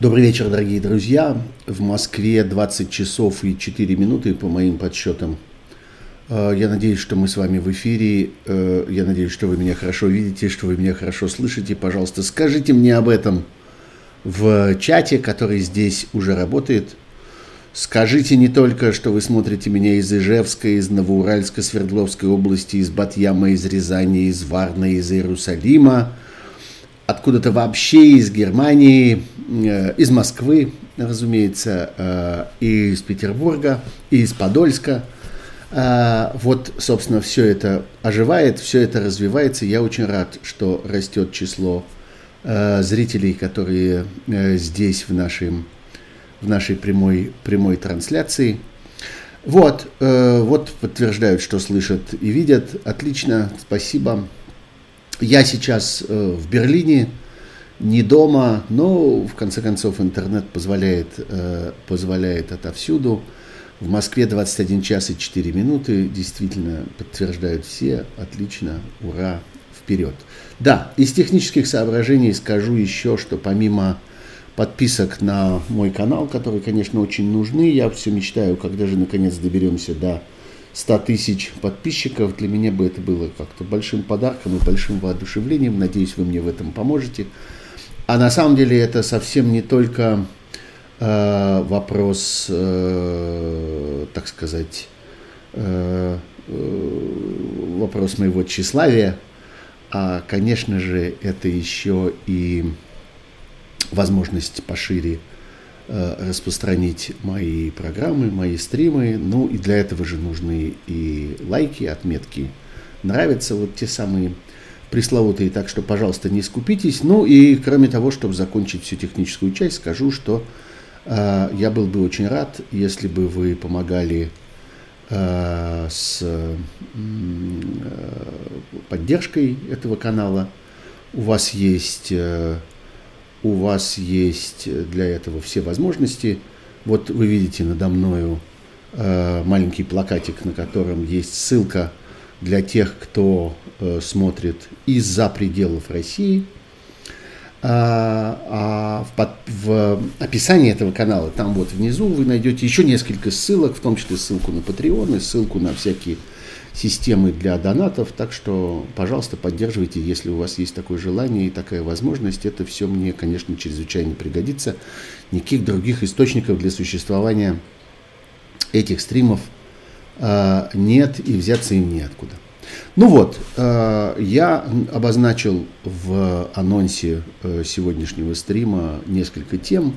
Добрый вечер, дорогие друзья. В Москве 20 часов и 4 минуты по моим подсчетам. Э, я надеюсь, что мы с вами в эфире. Э, я надеюсь, что вы меня хорошо видите, что вы меня хорошо слышите. Пожалуйста, скажите мне об этом в чате, который здесь уже работает. Скажите не только, что вы смотрите меня из Ижевска, из Новоуральска, Свердловской области, из Батьяма, из Рязани, из Варны, из Иерусалима – откуда-то вообще из Германии, э, из Москвы, разумеется, э, из Петербурга, из Подольска. Э, вот, собственно, все это оживает, все это развивается. Я очень рад, что растет число зрителей, которые здесь в, нашем, в нашей прямой, прямой трансляции. Вот, вот подтверждают, что слышат и видят. Отлично, спасибо. Я сейчас э, в Берлине, не дома, но в конце концов интернет позволяет, э, позволяет отовсюду. В Москве 21 час и 4 минуты, действительно подтверждают все, отлично, ура, вперед. Да, из технических соображений скажу еще, что помимо подписок на мой канал, которые, конечно, очень нужны, я все мечтаю, когда же наконец доберемся до 100 тысяч подписчиков, для меня бы это было как-то большим подарком и большим воодушевлением. Надеюсь, вы мне в этом поможете. А на самом деле это совсем не только э, вопрос, э, так сказать, э, э, вопрос моего тщеславия, а, конечно же, это еще и возможность пошире распространить мои программы, мои стримы. Ну и для этого же нужны и лайки, отметки. Нравятся вот те самые пресловутые, так что, пожалуйста, не скупитесь. Ну и кроме того, чтобы закончить всю техническую часть, скажу, что э, я был бы очень рад, если бы вы помогали э, с э, поддержкой этого канала. У вас есть э, у вас есть для этого все возможности. Вот вы видите надо мною э, маленький плакатик, на котором есть ссылка для тех, кто э, смотрит из-за пределов России. А, а в, под, в описании этого канала, там вот внизу вы найдете еще несколько ссылок, в том числе ссылку на Patreon и ссылку на всякие системы для донатов, так что, пожалуйста, поддерживайте, если у вас есть такое желание и такая возможность. Это все мне, конечно, чрезвычайно пригодится. Никаких других источников для существования этих стримов э, нет и взяться им неоткуда. Ну вот, э, я обозначил в анонсе э, сегодняшнего стрима несколько тем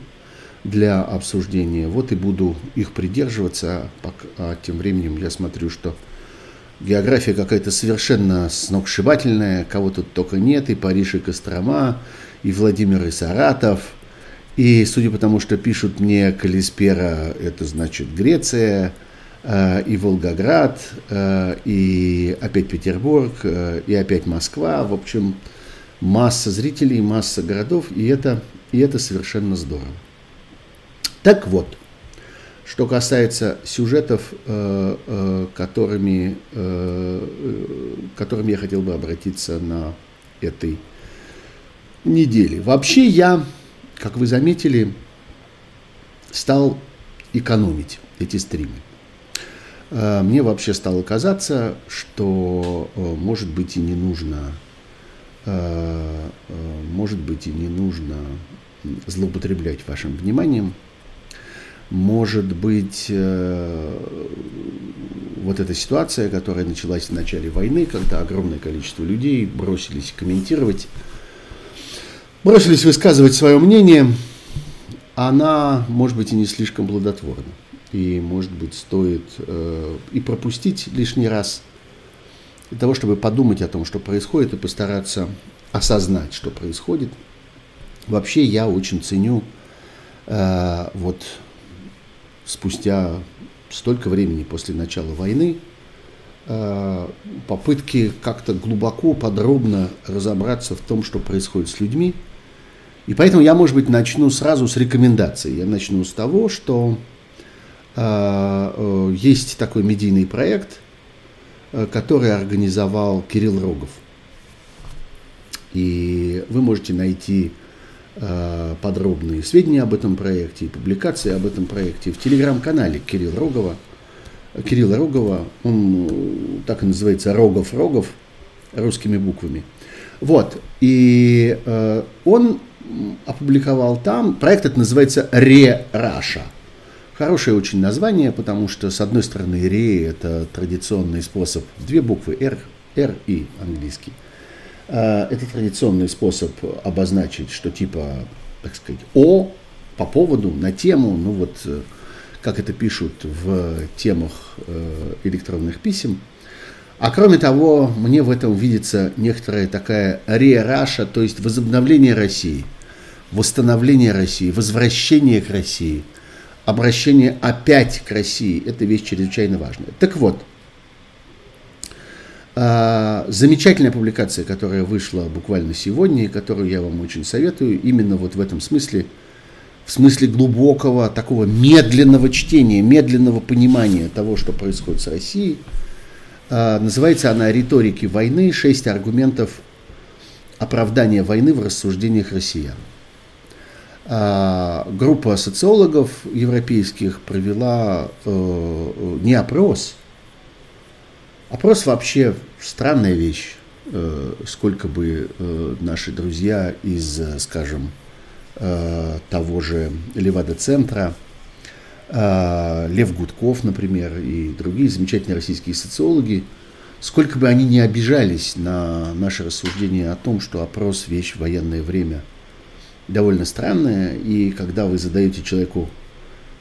для обсуждения. Вот и буду их придерживаться, а тем временем я смотрю, что география какая-то совершенно сногсшибательная, кого тут только нет, и Париж, и Кострома, и Владимир, и Саратов. И судя по тому, что пишут мне Калиспера, это значит Греция, э, и Волгоград, э, и опять Петербург, э, и опять Москва. В общем, масса зрителей, масса городов, и это, и это совершенно здорово. Так вот, что касается сюжетов, э, э, которыми, э, которыми я хотел бы обратиться на этой неделе. Вообще я, как вы заметили, стал экономить эти стримы. Мне вообще стало казаться, что может быть и не нужно, может быть и не нужно злоупотреблять вашим вниманием – может быть, э, вот эта ситуация, которая началась в начале войны, когда огромное количество людей бросились комментировать, бросились высказывать свое мнение, она, может быть, и не слишком плодотворна. И, может быть, стоит э, и пропустить лишний раз для того, чтобы подумать о том, что происходит, и постараться осознать, что происходит. Вообще я очень ценю э, вот спустя столько времени после начала войны э, попытки как-то глубоко, подробно разобраться в том, что происходит с людьми. И поэтому я, может быть, начну сразу с рекомендаций. Я начну с того, что э, э, есть такой медийный проект, который организовал Кирилл Рогов. И вы можете найти подробные сведения об этом проекте и публикации об этом проекте в телеграм-канале Кирилла Рогова. Кирилла Рогова, он так и называется Рогов Рогов русскими буквами. Вот, и э, он опубликовал там, проект это называется «Ре Раша». Хорошее очень название, потому что, с одной стороны, ре – это традиционный способ, две буквы R, R и английский. А, это традиционный способ обозначить, что типа, так сказать, О по поводу, на тему, ну вот, э, как это пишут в темах э, электронных писем. А кроме того, мне в этом видится некоторая такая ре-раша, то есть возобновление России, восстановление России, возвращение к России – обращение опять к России, это вещь чрезвычайно важная. Так вот, а, замечательная публикация, которая вышла буквально сегодня, и которую я вам очень советую, именно вот в этом смысле, в смысле глубокого, такого медленного чтения, медленного понимания того, что происходит с Россией. А, называется она «Риторики войны. Шесть аргументов оправдания войны в рассуждениях россиян». А, группа социологов европейских провела э, не опрос. Опрос вообще странная вещь. Э, сколько бы э, наши друзья из, скажем, того же Левада-центра, Лев Гудков, например, и другие замечательные российские социологи, сколько бы они не обижались на наше рассуждение о том, что опрос – вещь в военное время – довольно странная, и когда вы задаете человеку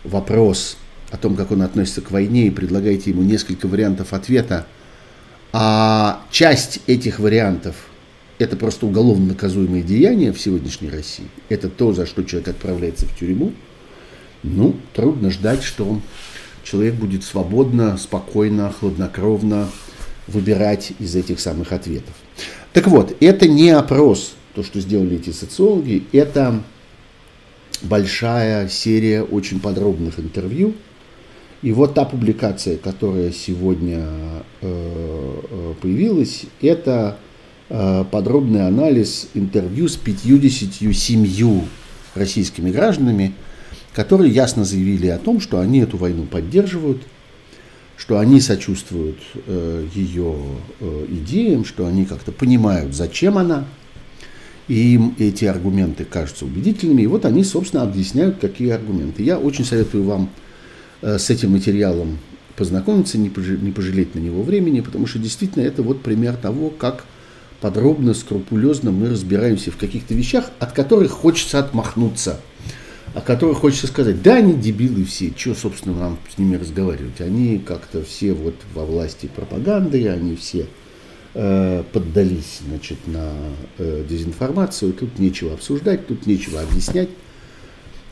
вопрос о том, как он относится к войне, и предлагаете ему несколько вариантов ответа, а часть этих вариантов – это просто уголовно наказуемые деяния в сегодняшней России, это то, за что человек отправляется в тюрьму, ну, трудно ждать, что человек будет свободно, спокойно, хладнокровно выбирать из этих самых ответов. Так вот, это не опрос то, что сделали эти социологи, это большая серия очень подробных интервью. И вот та публикация, которая сегодня э, э появилась, это э, подробный анализ интервью с 57 российскими гражданами, которые ясно заявили о том, что они эту войну поддерживают, что они сочувствуют ее идеям, что они как-то понимают, зачем она, и им эти аргументы кажутся убедительными, и вот они, собственно, объясняют, какие аргументы. Я очень советую вам с этим материалом познакомиться, не пожалеть на него времени, потому что действительно это вот пример того, как подробно, скрупулезно мы разбираемся в каких-то вещах, от которых хочется отмахнуться, о которых хочется сказать, да, они дебилы все, что, собственно, нам с ними разговаривать, они как-то все вот во власти пропаганды, они все Э, поддались значит, на э, дезинформацию, тут нечего обсуждать, тут нечего объяснять.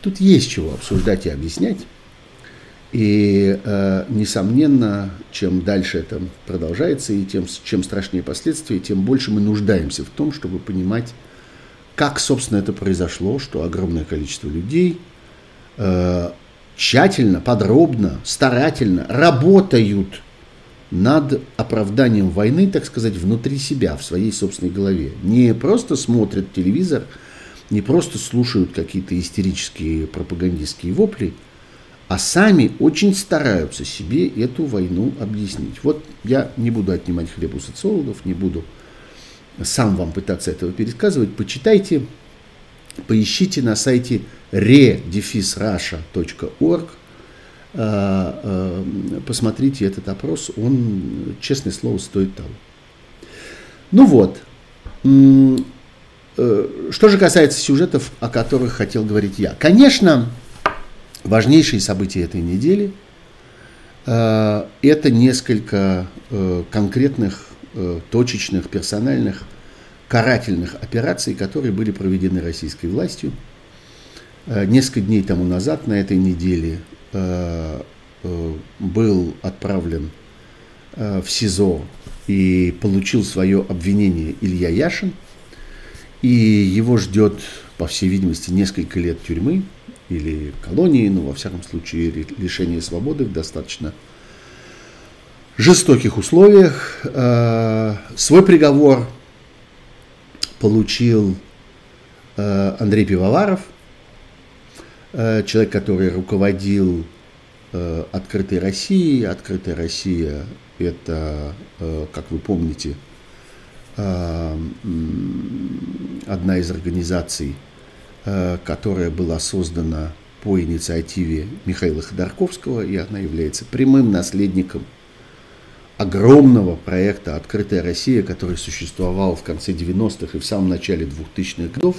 Тут есть чего обсуждать и объяснять. И, э, несомненно, чем дальше это продолжается, и тем, чем страшнее последствия, тем больше мы нуждаемся в том, чтобы понимать, как, собственно, это произошло, что огромное количество людей э, тщательно, подробно, старательно работают – над оправданием войны, так сказать, внутри себя, в своей собственной голове. Не просто смотрят телевизор, не просто слушают какие-то истерические пропагандистские вопли, а сами очень стараются себе эту войну объяснить. Вот я не буду отнимать хлеб у социологов, не буду сам вам пытаться этого пересказывать. Почитайте, поищите на сайте redefisrasha.org а, а, посмотрите этот опрос, он, честное слово, стоит того. Ну вот, э, что же касается сюжетов, о которых хотел говорить я. Конечно, важнейшие события этой недели. Э, – это несколько э, конкретных, точечных, персональных, карательных операций, которые были проведены российской властью. Несколько дней тому назад, на этой неделе, Э, э, был отправлен э, в СИЗО и получил свое обвинение Илья Яшин, и его ждет, по всей видимости, несколько лет тюрьмы или колонии, но во всяком случае лишение свободы в достаточно жестоких условиях. Свой приговор получил Андрей Пивоваров, человек, который руководил «Открытой Россией». «Открытая Россия» – это, как вы помните, одна из организаций, которая была создана по инициативе Михаила Ходорковского, и она является прямым наследником огромного проекта «Открытая Россия», который существовал в конце 90-х и в самом начале 2000-х годов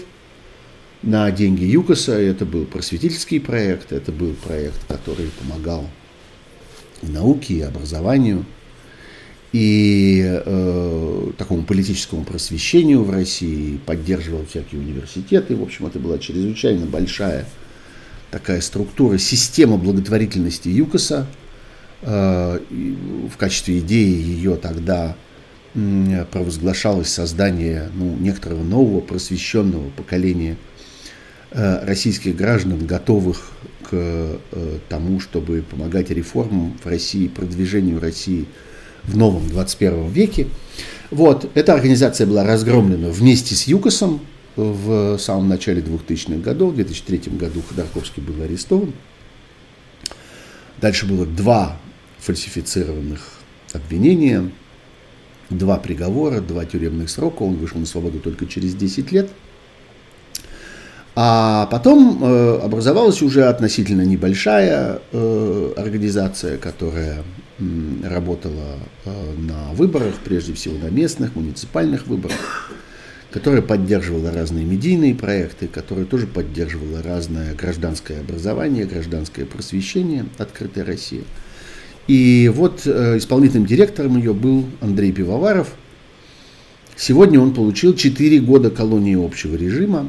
на деньги ЮКОСа. Это был просветительский проект, это был проект, который помогал и науке, и образованию, и э, такому политическому просвещению в России, поддерживал всякие университеты. В общем, это была чрезвычайно большая такая структура, система благотворительности ЮКОСа. Э, в качестве идеи ее тогда провозглашалось создание ну, некоторого нового просвещенного поколения э, российских граждан, готовых к э, тому, чтобы помогать реформам в России, продвижению России в новом 21 веке. Вот, эта организация была разгромлена вместе с ЮКОСом, в самом начале 2000-х годов. В 2003 году Ходорковский был арестован. Дальше было два фальсифицированных обвинения, два приговора, два тюремных срока. Он вышел на свободу только через 10 лет. А потом э, образовалась уже относительно небольшая э, организация, которая э, работала э, на выборах, прежде всего на местных, муниципальных выборах которая поддерживала разные медийные проекты, которая тоже поддерживала разное гражданское образование, гражданское просвещение «Открытая Россия». И вот э, исполнительным директором ее был Андрей Пивоваров. Сегодня он получил 4 года колонии общего режима.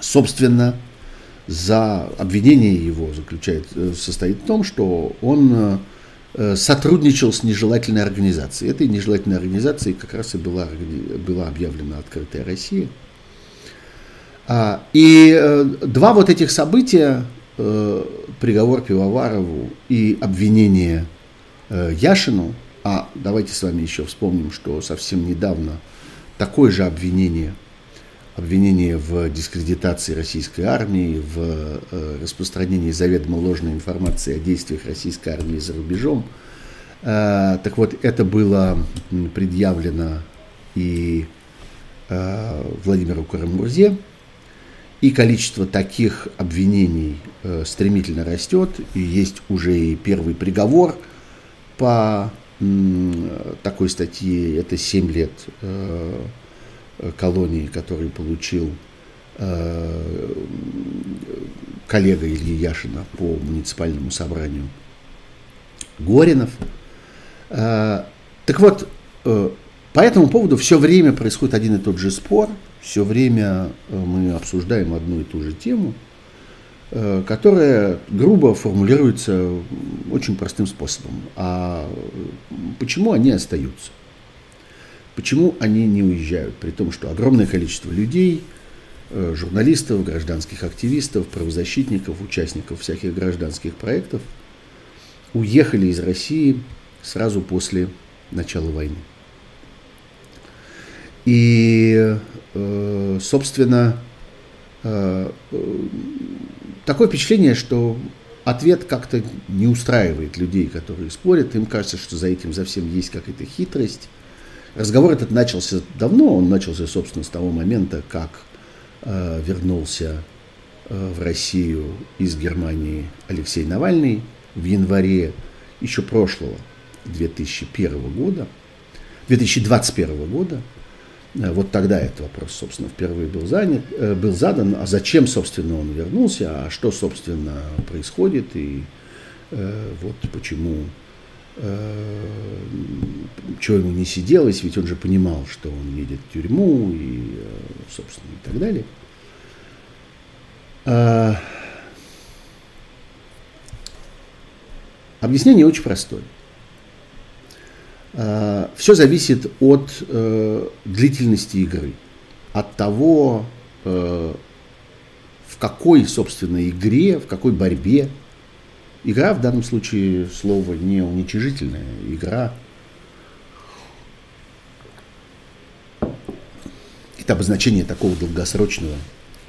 Собственно, за обвинение его заключает, э, состоит в том, что он э, Э, сотрудничал с нежелательной организацией. Этой нежелательной организацией как раз и была, была объявлена «Открытая Россия». А, и два вот этих события, приговор Пивоварову и обвинение Яшину, а давайте с вами еще вспомним, что совсем недавно такое же обвинение – обвинение в дискредитации российской армии, в э, распространении заведомо ложной информации о действиях российской армии за рубежом. Э, так вот, это было предъявлено и э, Владимиру Карамурзе, и количество таких обвинений стремительно растет, и есть уже и первый приговор по такой статье, это 7 лет колонии, который получил э, коллега Ильи Яшина по муниципальному собранию Горинов. Э, так вот, по этому поводу все время происходит один и тот же спор, все время мы обсуждаем одну и ту же тему, которая грубо формулируется очень простым способом. А почему они остаются? Почему они не уезжают, при том, что огромное количество людей, э, журналистов, гражданских активистов, правозащитников, участников всяких гражданских проектов уехали из России сразу после начала войны. И, э, собственно, э, такое впечатление, что ответ как-то не устраивает людей, которые спорят. Им кажется, что за этим за всем есть какая-то хитрость, Разговор этот начался давно, он начался, собственно, с того момента, как э, вернулся э, в Россию из Германии Алексей Навальный в январе еще прошлого 2001 года, 2021 года. Э, вот тогда этот вопрос, собственно, впервые был, занят, э, был задан. А зачем, собственно, он вернулся, а что, собственно, происходит, и э, вот почему чего ему не сиделось, ведь он же понимал, что он едет в тюрьму и, э, собственно, и так далее. А, объяснение очень простое. Все зависит от э, длительности игры, от того, в какой, собственно, игре, в какой борьбе Игра в данном случае слово не уничижительное. Игра. Это обозначение такого долгосрочного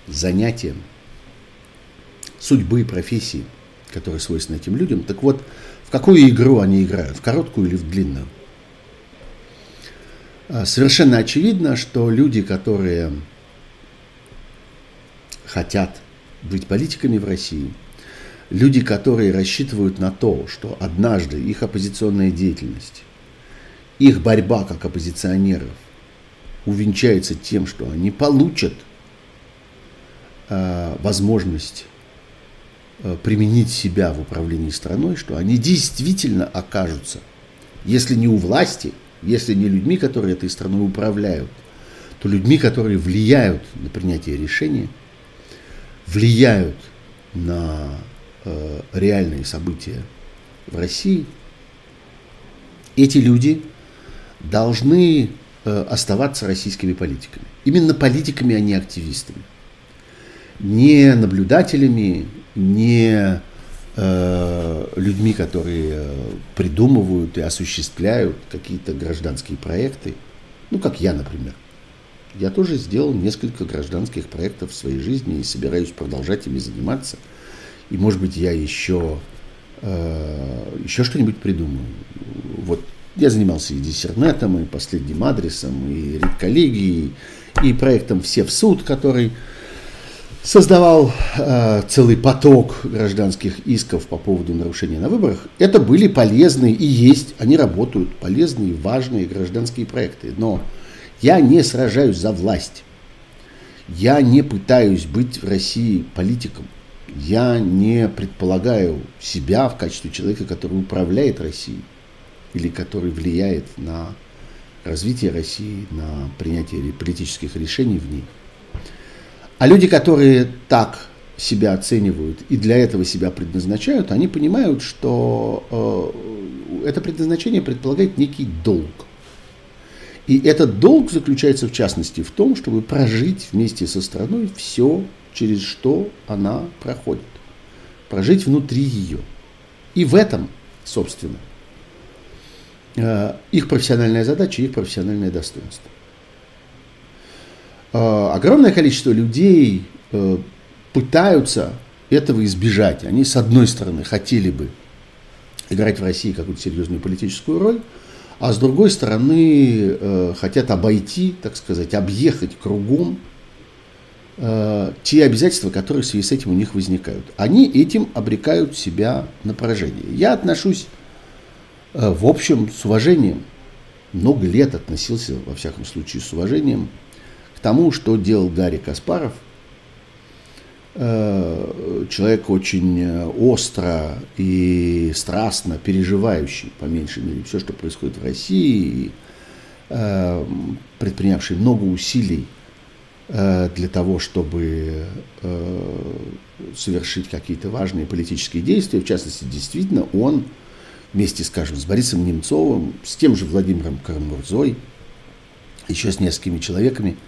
занятия, судьбы, профессии, которые свойственны этим людям. Так вот, в какую игру они играют, в короткую или в длинную? А, совершенно очевидно, что люди, которые хотят быть политиками в России, люди, которые рассчитывают на то, что однажды их оппозиционная деятельность, их борьба как оппозиционеров увенчается тем, что они получат э, возможность э, применить себя в управлении страной, что они действительно окажутся, если не у власти, если не людьми, которые этой страной управляют, то людьми, которые влияют на принятие решения, влияют на реальные события в России, эти люди должны э, оставаться российскими политиками. Именно политиками, а не активистами. Не наблюдателями, не э, людьми, которые э, придумывают и осуществляют какие-то гражданские проекты. Ну, как я, например. Я тоже сделал несколько гражданских проектов в своей жизни и собираюсь продолжать ими заниматься. И, может быть, я еще, э, еще что-нибудь придумаю. Вот я занимался и диссернетом, и последним адресом, и редколлегией, и проектом «Все в суд», который создавал э, целый поток гражданских исков по поводу нарушения на выборах. Это были полезные и есть, они работают, полезные, важные гражданские проекты. Но я не сражаюсь за власть. Я не пытаюсь быть в России политиком. Я не предполагаю себя в качестве человека, который управляет Россией или который влияет на развитие России, на принятие политических решений в ней. А люди, которые так себя оценивают и для этого себя предназначают, они понимают, что э, это предназначение предполагает некий долг. И этот долг заключается в частности в том, чтобы прожить вместе со страной все, через что она проходит. Прожить внутри ее. И в этом, собственно, э, их профессиональная задача, их профессиональное достоинство. Э, огромное количество людей э, пытаются этого избежать. Они, с одной стороны, хотели бы играть в России какую-то серьезную политическую роль, а с другой стороны, хотят обойти, так сказать, объехать кругом те обязательства, которые в связи с этим у них возникают. Они этим обрекают себя на поражение. Я отношусь, в общем, с уважением, много лет относился, во всяком случае, с уважением тому, что делал Гарри Каспаров. Э, человек очень э, остро и страстно переживающий, по меньшей мере, все, что происходит в России, э, предпринявший много усилий для того, чтобы совершить какие-то важные политические действия. В частности, действительно, он вместе, скажем, с Борисом Немцовым, с тем же Владимиром Карамурзой, еще с несколькими человеками –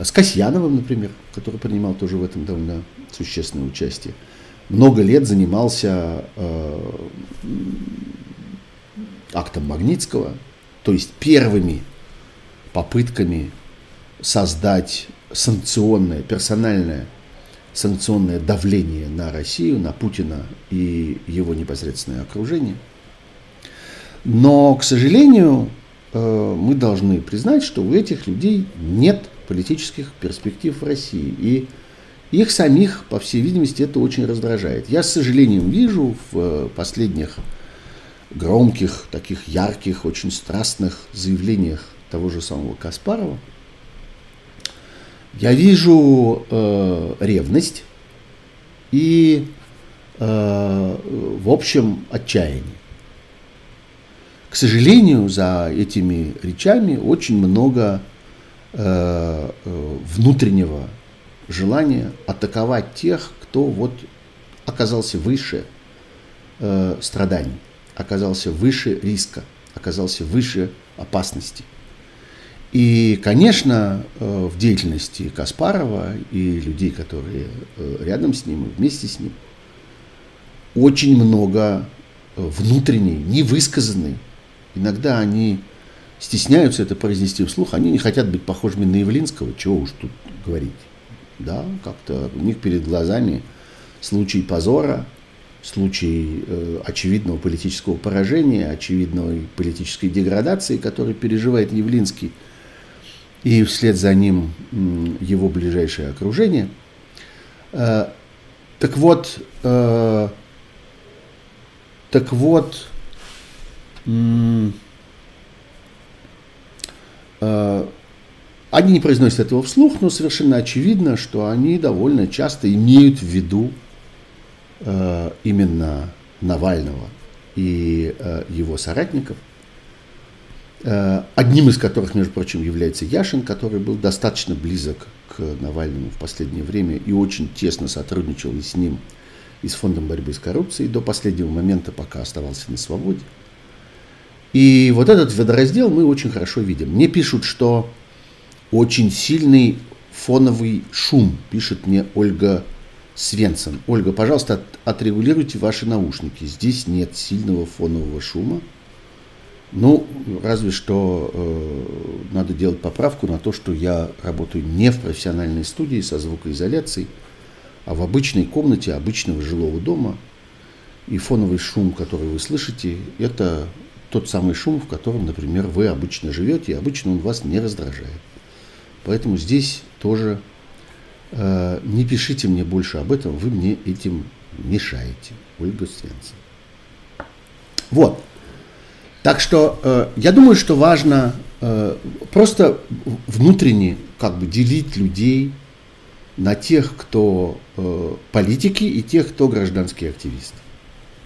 с Касьяновым, например, который принимал тоже в этом довольно существенное участие. Много лет занимался э, актом Магнитского, то есть первыми попытками создать санкционное, персональное санкционное давление на Россию, на Путина и его непосредственное окружение. Но, к сожалению, э, мы должны признать, что у этих людей нет политических перспектив в России. И их самих, по всей видимости, это очень раздражает. Я с сожалением вижу в э, последних громких, таких ярких, очень страстных заявлениях того же самого Каспарова, я вижу э, ревность и, э, в общем, отчаяние. К сожалению, за этими речами очень много Э, э, внутреннего желания атаковать тех, кто вот оказался выше э, страданий, оказался выше риска, оказался выше опасности. И, конечно, э, в деятельности Каспарова и людей, которые рядом с ним и вместе с ним, очень много внутренней, невысказанной, иногда они стесняются это произнести вслух, они не хотят быть похожими на Явлинского, чего уж тут говорить. Да, как-то у них перед глазами случай позора, случай э, очевидного политического поражения, очевидной политической деградации, который переживает Явлинский, и вслед за ним его ближайшее окружение. Э, так вот, э, так вот, э, они не произносят этого вслух, но совершенно очевидно, что они довольно часто имеют в виду именно Навального и его соратников, одним из которых, между прочим, является Яшин, который был достаточно близок к Навальному в последнее время и очень тесно сотрудничал и с ним, и с Фондом борьбы с коррупцией до последнего момента, пока оставался на свободе. И вот этот водораздел мы очень хорошо видим. Мне пишут, что очень сильный фоновый шум, пишет мне Ольга Свенсон. Ольга, пожалуйста, от, отрегулируйте ваши наушники. Здесь нет сильного фонового шума. Ну, разве что э, надо делать поправку на то, что я работаю не в профессиональной студии со звукоизоляцией, а в обычной комнате обычного жилого дома. И фоновый шум, который вы слышите, это тот самый шум, в котором, например, вы обычно живете, и обычно он вас не раздражает. Поэтому здесь тоже Э, не пишите мне больше об этом, вы мне этим мешаете. Ольга Свенсон. Вот. Так что э, я думаю, что важно э, просто внутренне как бы делить людей на тех, кто э, политики и тех, кто гражданские активисты.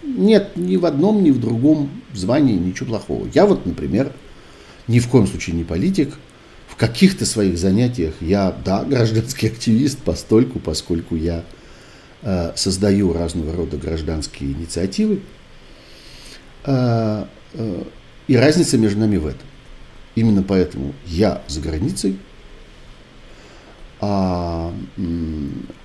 Нет ни в одном, ни в другом звании ничего плохого. Я вот, например, ни в коем случае не политик, в каких-то своих занятиях я, да, гражданский активист, постольку, поскольку я э, создаю разного рода гражданские инициативы. Э, и разница между нами в этом. Именно поэтому я за границей, а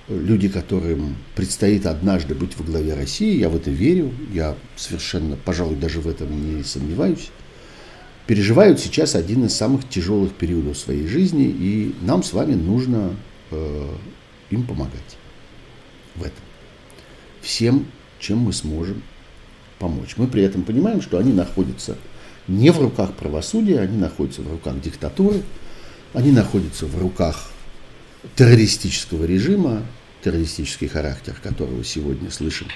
люди, которым предстоит однажды быть во главе России, я в это верю, я совершенно, пожалуй, даже в этом не сомневаюсь, переживают сейчас один из самых тяжелых периодов своей жизни, и нам с вами нужно э, им помогать в этом. Всем, чем мы сможем помочь. Мы при этом понимаем, что они находятся не в руках правосудия, они находятся в руках диктатуры, они находятся в руках террористического режима, террористический характер которого сегодня слышим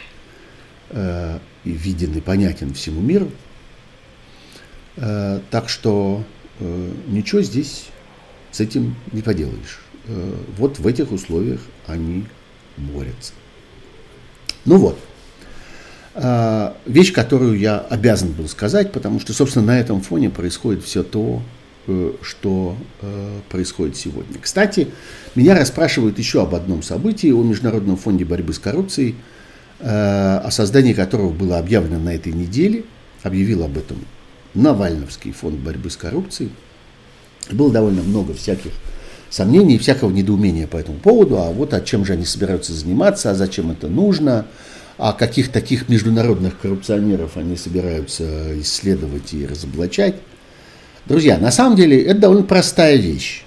э, и виден и понятен всему миру – Э, так что э, ничего здесь с этим не поделаешь. Э, вот в этих условиях они борются. Ну вот. Вещь, которую я обязан был сказать, потому что, собственно, на этом фоне происходит все то, что происходит сегодня. Кстати, меня расспрашивают еще об одном событии, о Международном фонде борьбы с коррупцией, о создании которого было объявлено на этой неделе. Объявил об этом Навальновский фонд борьбы с коррупцией. Было довольно много всяких сомнений, всякого недоумения по этому поводу, а вот о чем же они собираются заниматься, а зачем это нужно, а каких таких международных коррупционеров они собираются исследовать и разоблачать. Друзья, на самом деле это довольно простая вещь.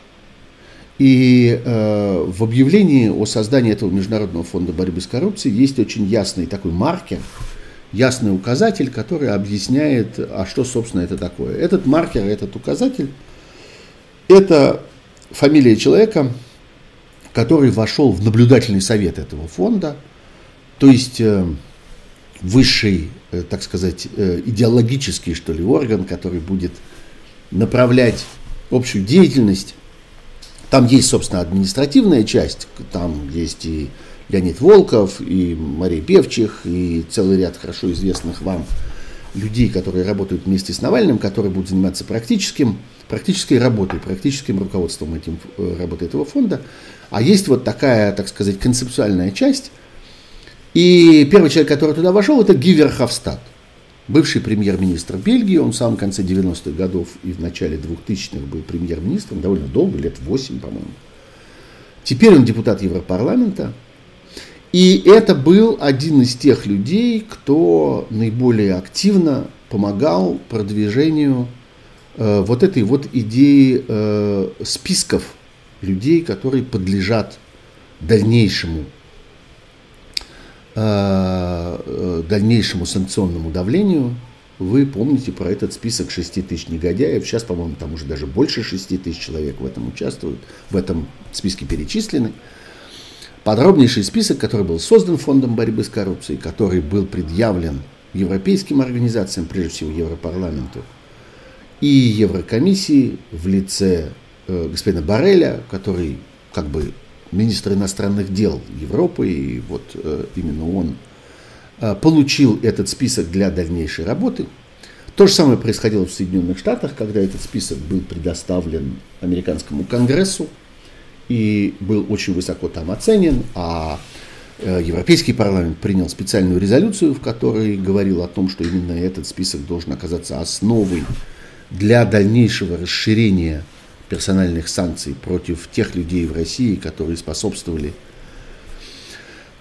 И э, в объявлении о создании этого Международного фонда борьбы с коррупцией есть очень ясный такой маркер – ясный указатель, который объясняет, а что, собственно, это такое. Этот маркер, этот указатель, это фамилия человека, который вошел в наблюдательный совет этого фонда, то есть э, высший, э, так сказать, э, идеологический, что ли, орган, который будет направлять общую деятельность. Там есть, собственно, административная часть, там есть и Леонид Волков, и Мария Певчих, и целый ряд хорошо известных вам людей, которые работают вместе с Навальным, которые будут заниматься практическим, практической работой, практическим руководством этим, работы этого фонда. А есть вот такая, так сказать, концептуальная часть. И первый человек, который туда вошел, это Гивер Хавстад, бывший премьер-министр Бельгии. Он в самом конце 90-х годов и в начале 2000-х был премьер-министром, довольно долго, лет 8, по-моему. Теперь он депутат Европарламента. И это был один из тех людей, кто наиболее активно помогал продвижению э, вот этой вот идеи э, списков людей, которые подлежат дальнейшему дальнейшему санкционному давлению. Вы помните про этот список 6 тысяч негодяев. Сейчас, по-моему, там уже даже больше 6 тысяч человек в этом участвуют, в этом списке перечислены. Подробнейший список, который был создан Фондом борьбы с коррупцией, который был предъявлен европейским организациям, прежде всего Европарламенту, и Еврокомиссии в лице э, господина Бареля, который как бы министр иностранных дел Европы, и вот э, именно он э, получил этот список для дальнейшей работы. То же самое происходило в Соединенных Штатах, когда этот список был предоставлен американскому конгрессу и был очень высоко там оценен, а Э, Европейский парламент принял специальную резолюцию, в которой говорил о том, что именно этот список должен оказаться основой для дальнейшего расширения персональных санкций против тех людей в России, которые способствовали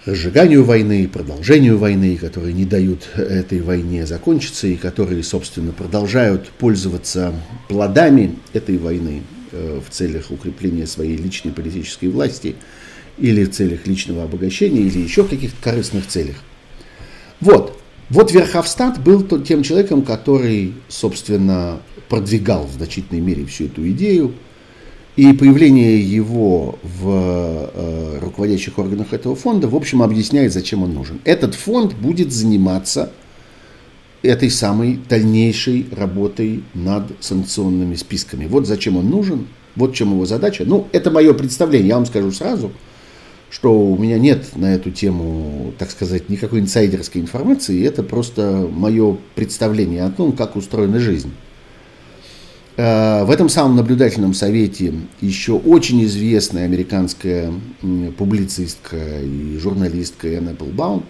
разжиганию войны, продолжению войны, которые не дают этой войне закончиться и которые, собственно, продолжают пользоваться плодами этой войны э, в целях укрепления своей личной политической власти – или в целях личного обогащения, или еще в каких-то корыстных целях. Вот. Вот Верховстат был тем человеком, который, собственно, продвигал в значительной мере всю эту идею. И появление его в э, руководящих органах этого фонда, в общем, объясняет, зачем он нужен. Этот фонд будет заниматься этой самой дальнейшей работой над санкционными списками. Вот зачем он нужен, вот в чем его задача. Ну, это мое представление, я вам скажу сразу – что у меня нет на эту тему, так сказать, никакой инсайдерской информации, это просто мое представление о том, как устроена жизнь. Э, в этом самом наблюдательном совете еще очень известная американская публицистка и журналистка Энн Эпплбаум,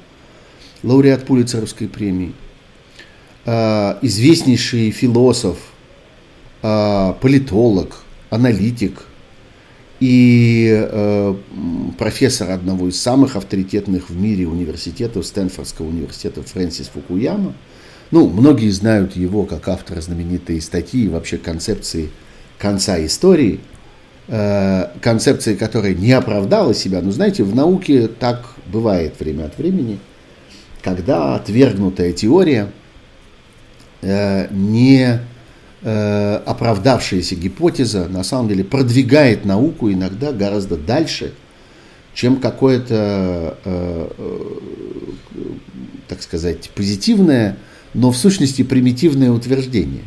лауреат Пулицеровской премии, э, известнейший философ, э, политолог, аналитик – и э, профессор одного из самых авторитетных в мире университетов, Стэнфордского университета Фрэнсис Фукуяма. Ну, многие знают его как автора знаменитой статьи и вообще концепции конца истории, э, концепции, которая не оправдала себя. Но знаете, в науке так бывает время от времени, когда отвергнутая теория э, не э, оправдавшаяся гипотеза на самом деле продвигает науку иногда гораздо дальше, чем какое-то, э, э, так сказать, позитивное, но в сущности примитивное утверждение.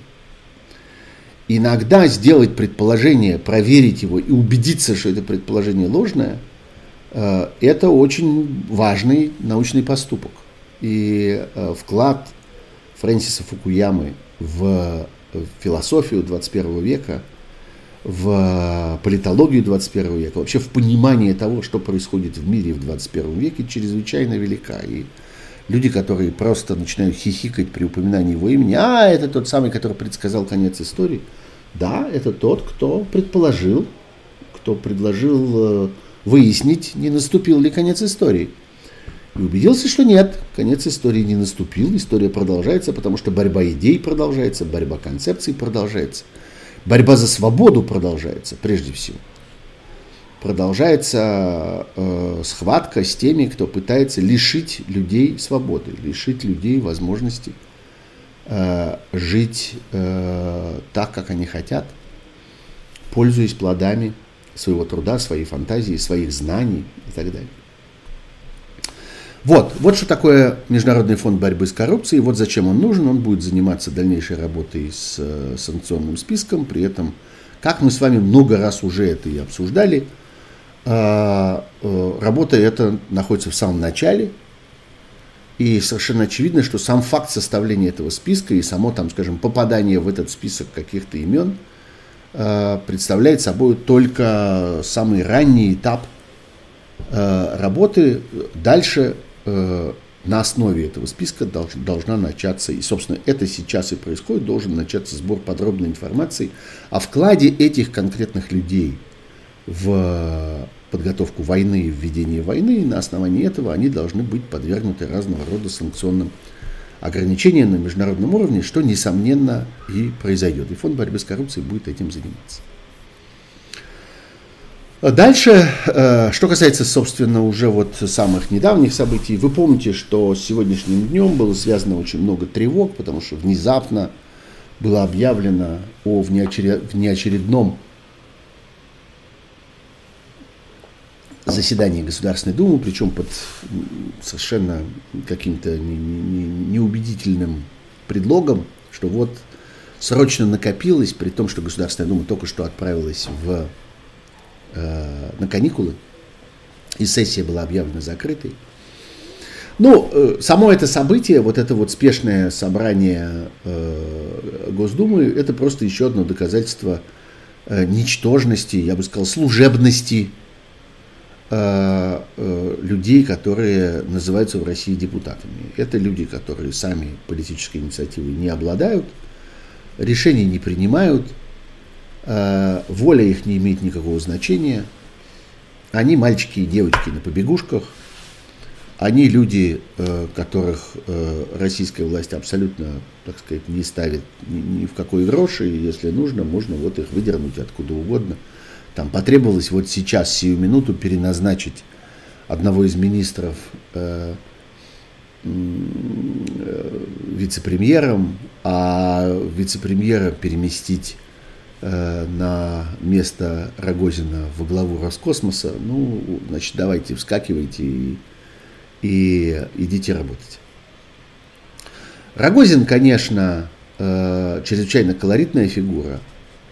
Иногда сделать предположение, проверить его и убедиться, что это предположение ложное, это очень важный научный поступок. И вклад Фрэнсиса Фукуямы в философию 21 века, в политологию 21 века, вообще в понимание того, что происходит в мире в 21 веке, чрезвычайно велика. И люди, которые просто начинают хихикать при упоминании его имени, а, это тот самый, который предсказал конец истории. Да, это тот, кто предположил, кто предложил э, выяснить, не наступил ли конец истории. И убедился, что нет, конец истории не наступил, история продолжается, потому что борьба идей продолжается, борьба концепций продолжается, борьба за свободу продолжается, прежде всего. Продолжается э, схватка с теми, кто пытается лишить людей свободы, лишить людей возможности э, жить э, так, как они хотят, пользуясь плодами своего труда, своей фантазии, своих знаний и так далее. Вот, вот что такое Международный фонд борьбы с коррупцией, вот зачем он нужен, он будет заниматься дальнейшей работой с э, санкционным списком, при этом, как мы с вами много раз уже это и обсуждали, э, э, работа эта находится в самом начале, и совершенно очевидно, что сам факт составления этого списка и само, там, скажем, попадание в этот список каких-то имен представляет собой только самый ранний этап работы. Дальше Э, на основе этого списка долж, должна начаться, и, собственно, это сейчас и происходит, должен начаться сбор подробной информации о вкладе этих конкретных людей в подготовку войны и введение войны, и на основании этого они должны быть подвергнуты разного рода санкционным ограничения на международном уровне, что, несомненно, и произойдет. И фонд борьбы с коррупцией будет этим заниматься. Дальше, э, что касается, собственно, уже вот самых недавних событий, вы помните, что с сегодняшним днем было связано очень много тревог, потому что внезапно было объявлено о внеочередном заседании Государственной Думы, причем под совершенно каким-то неубедительным предлогом, что вот срочно накопилось, при том, что Государственная Дума только что отправилась в э, на каникулы, и сессия была объявлена закрытой. Ну, э, само это событие, вот это вот спешное собрание э, Госдумы, это просто еще одно доказательство э, ничтожности, я бы сказал, служебности э, э, людей, которые называются в России депутатами. Это люди, которые сами политической инициативой не обладают, решений не принимают, воля их не имеет никакого значения. Они мальчики и девочки на побегушках. Они люди, э, которых э, российская власть абсолютно, так сказать, не ставит ни в какой гроши. И если нужно, можно вот их выдернуть откуда угодно. Там потребовалось вот сейчас, сию минуту, переназначить одного из министров вице-премьером, а вице-премьера переместить Э, на место Рогозина во главу Роскосмоса, ну, значит, давайте вскакивайте и, и идите работать. Рогозин, конечно, э, чрезвычайно колоритная фигура.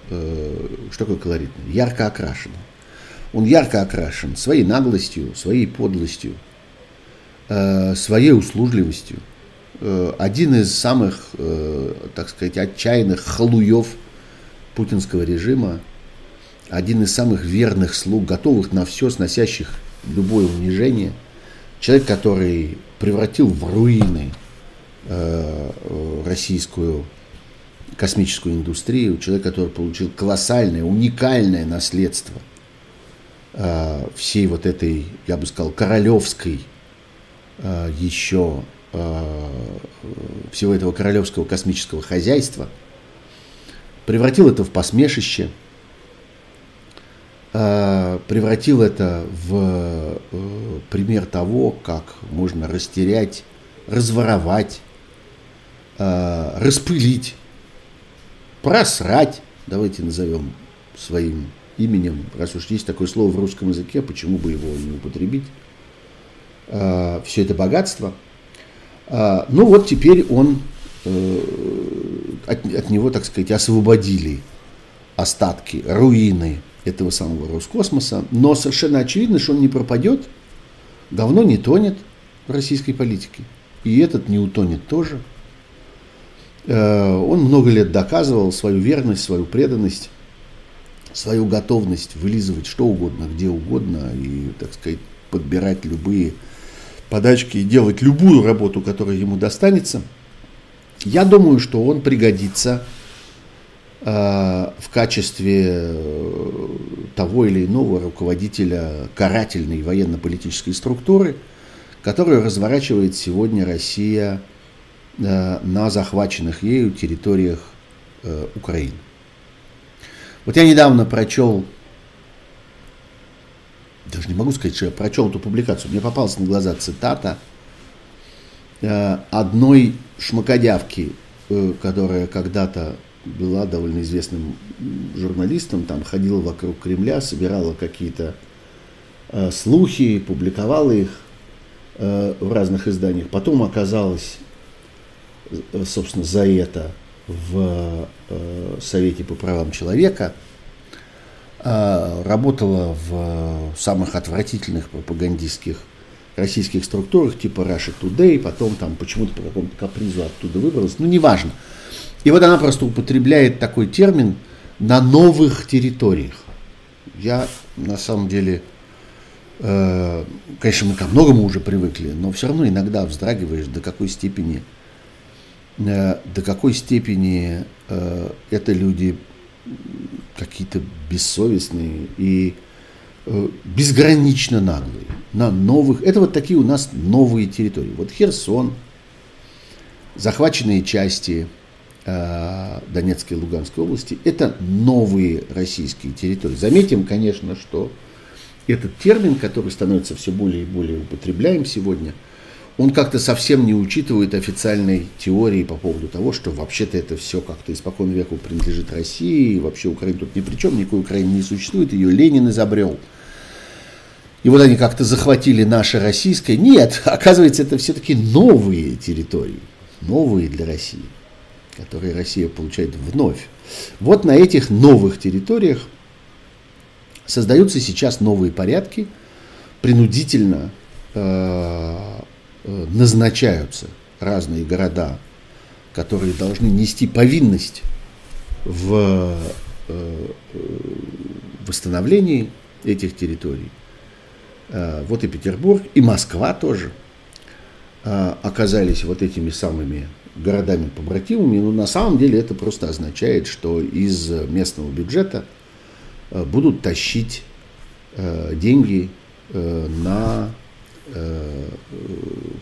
Э, что такое колоритная? Ярко окрашен. Он ярко окрашен своей наглостью, своей подлостью, своей услужливостью. Один из самых, так сказать, отчаянных халуев – путинского режима, один из самых верных слуг, готовых на все, сносящих любое унижение, человек, который превратил в руины э, российскую космическую индустрию, человек, который получил колоссальное, уникальное наследство э, всей вот этой, я бы сказал, королевской э, еще э, всего этого королевского космического хозяйства – превратил это в посмешище, э, превратил это в э, пример того, как можно растерять, разворовать, э, распылить, просрать, давайте назовем своим именем, раз уж есть такое слово в русском языке, почему бы его не употребить, все это богатство. Ну вот теперь он от, от него, так сказать, освободили остатки, руины этого самого Роскосмоса. Но совершенно очевидно, что он не пропадет, давно не тонет в российской политике. И этот не утонет тоже. Э, он много лет доказывал свою верность, свою преданность, свою готовность вылизывать что угодно, где угодно и, так сказать, подбирать любые подачки и делать любую работу, которая ему достанется – я думаю, что он пригодится э, в качестве э, того или иного руководителя карательной военно-политической структуры, которую разворачивает сегодня Россия э, на захваченных ею территориях Украины. Вот я недавно прочел, даже не могу сказать, что я прочел эту публикацию, мне попалась на глаза цитата одной шмакодявки, э, которая когда-то была довольно известным журналистом, там ходила вокруг Кремля, собирала какие-то э, слухи, публиковала их э, в разных изданиях. Потом оказалась, э, собственно, за это в э, Совете по правам человека, э, работала в самых отвратительных пропагандистских российских структурах типа Russia Today, потом там почему-то по какому-то капризу оттуда выбралась, ну неважно. И вот она просто употребляет такой термин на новых территориях. Я на самом деле, э, конечно, мы ко многому уже привыкли, но все равно иногда вздрагиваешь, до какой степени, э, до какой степени э, это люди какие-то бессовестные и безгранично наглые, на новых, это вот такие у нас новые территории. Вот Херсон, захваченные части э, Донецкой и Луганской области – это новые российские территории. Заметим, конечно, что этот термин, который становится все более и более употребляем сегодня, он как-то совсем не учитывает официальной теории по поводу того, что вообще-то это все как-то испокон веку принадлежит России, и вообще Украина тут ни при чем, никакой Украины не существует, ее Ленин изобрел. И вот они как-то захватили наше российское. Нет, оказывается, это все-таки новые территории, новые для России, которые Россия получает вновь. Вот на этих новых территориях Создаются сейчас новые порядки, принудительно э, назначаются разные города, которые должны нести повинность в э, восстановлении этих территорий. Э, вот и Петербург, и Москва тоже э, оказались вот этими самыми городами-побратимами, но на самом деле это просто означает, что из местного бюджета – Э, будут тащить э, деньги э, на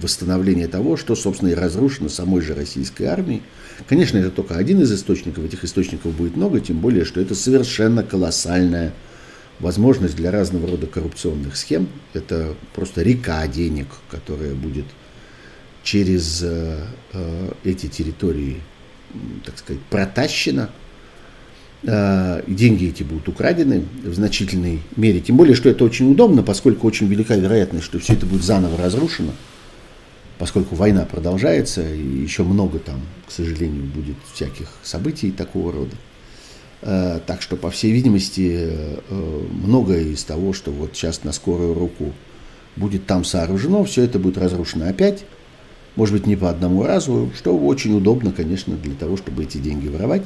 восстановление того, что, собственно, и разрушено самой же российской армией. Конечно, это только один из источников, этих источников будет много, тем более, что это совершенно колоссальная возможность для разного рода коррупционных схем. Это просто река денег, которая будет через эти территории, так сказать, протащена – Э, деньги эти будут украдены в значительной мере. Тем более, что это очень удобно, поскольку очень велика вероятность, что все это будет заново разрушено, поскольку война продолжается, и еще много там, к сожалению, будет всяких событий такого рода. Э, так что, по всей видимости, э, многое из того, что вот сейчас на скорую руку будет там сооружено, все это будет разрушено опять, может быть, не по одному разу, что очень удобно, конечно, для того, чтобы эти деньги воровать.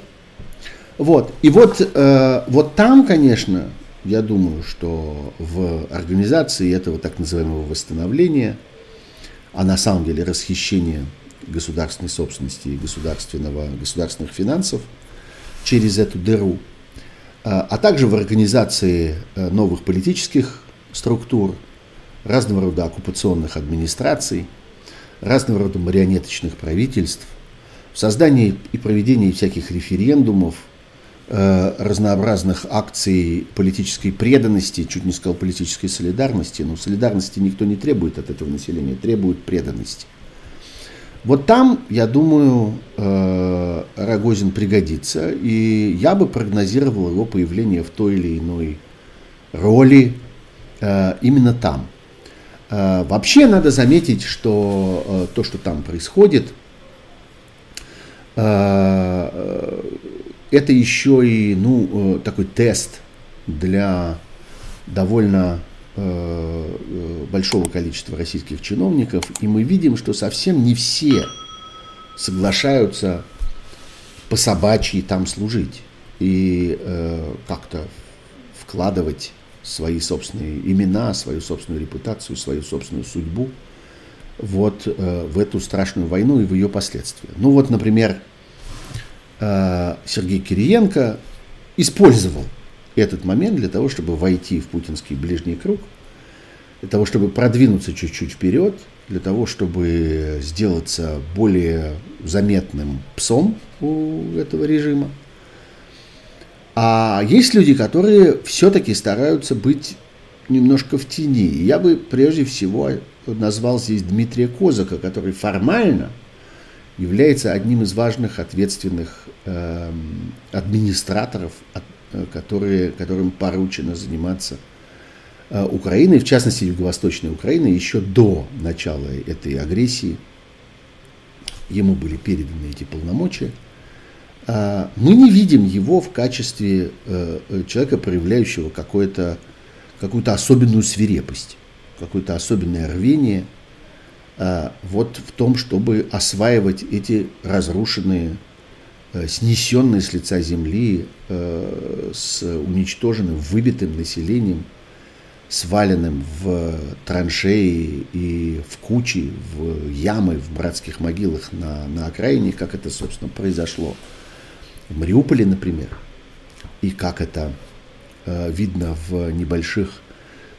Вот. И вот, э, вот там, конечно, я думаю, что в организации этого так называемого восстановления, а на самом деле расхищения государственной собственности и государственного, государственных финансов через эту дыру, э, а также в организации э, новых политических структур, разного рода оккупационных администраций, разного рода марионеточных правительств, в создании и проведении всяких референдумов, разнообразных акций политической преданности, чуть не сказал политической солидарности, но солидарности никто не требует от этого населения, требует преданности. Вот там, я думаю, э, Рогозин пригодится, и я бы прогнозировал его появление в той или иной роли э, именно там. Вообще надо заметить, что то, что там происходит, это еще и ну, э, такой тест для довольно э, э, большого количества российских чиновников, и мы видим, что совсем не все соглашаются по собачьи там служить и э, как-то вкладывать свои собственные имена, свою собственную репутацию, свою собственную судьбу вот э, в эту страшную войну и в ее последствия. Ну вот, например, Сергей Кириенко использовал этот момент для того, чтобы войти в путинский ближний круг, для того, чтобы продвинуться чуть-чуть вперед, для того, чтобы сделаться более заметным псом у этого режима. А есть люди, которые все-таки стараются быть немножко в тени. Я бы прежде всего назвал здесь Дмитрия Козака, который формально – является одним из важных ответственных э, администраторов, э, которые, которым поручено заниматься э, Украиной, в частности Юго-Восточной Украины, еще до начала этой агрессии. Ему были переданы эти полномочия. Э, мы не видим его в качестве э, человека, проявляющего какую-то особенную свирепость, какое-то особенное рвение – а, вот в том, чтобы осваивать эти разрушенные, э, снесенные с лица земли, э, с уничтоженным, выбитым населением, сваленным в траншеи и в кучи, в ямы, в братских могилах на, на окраине, как это, собственно, произошло. В Мариуполе, например, и как это э, видно в небольших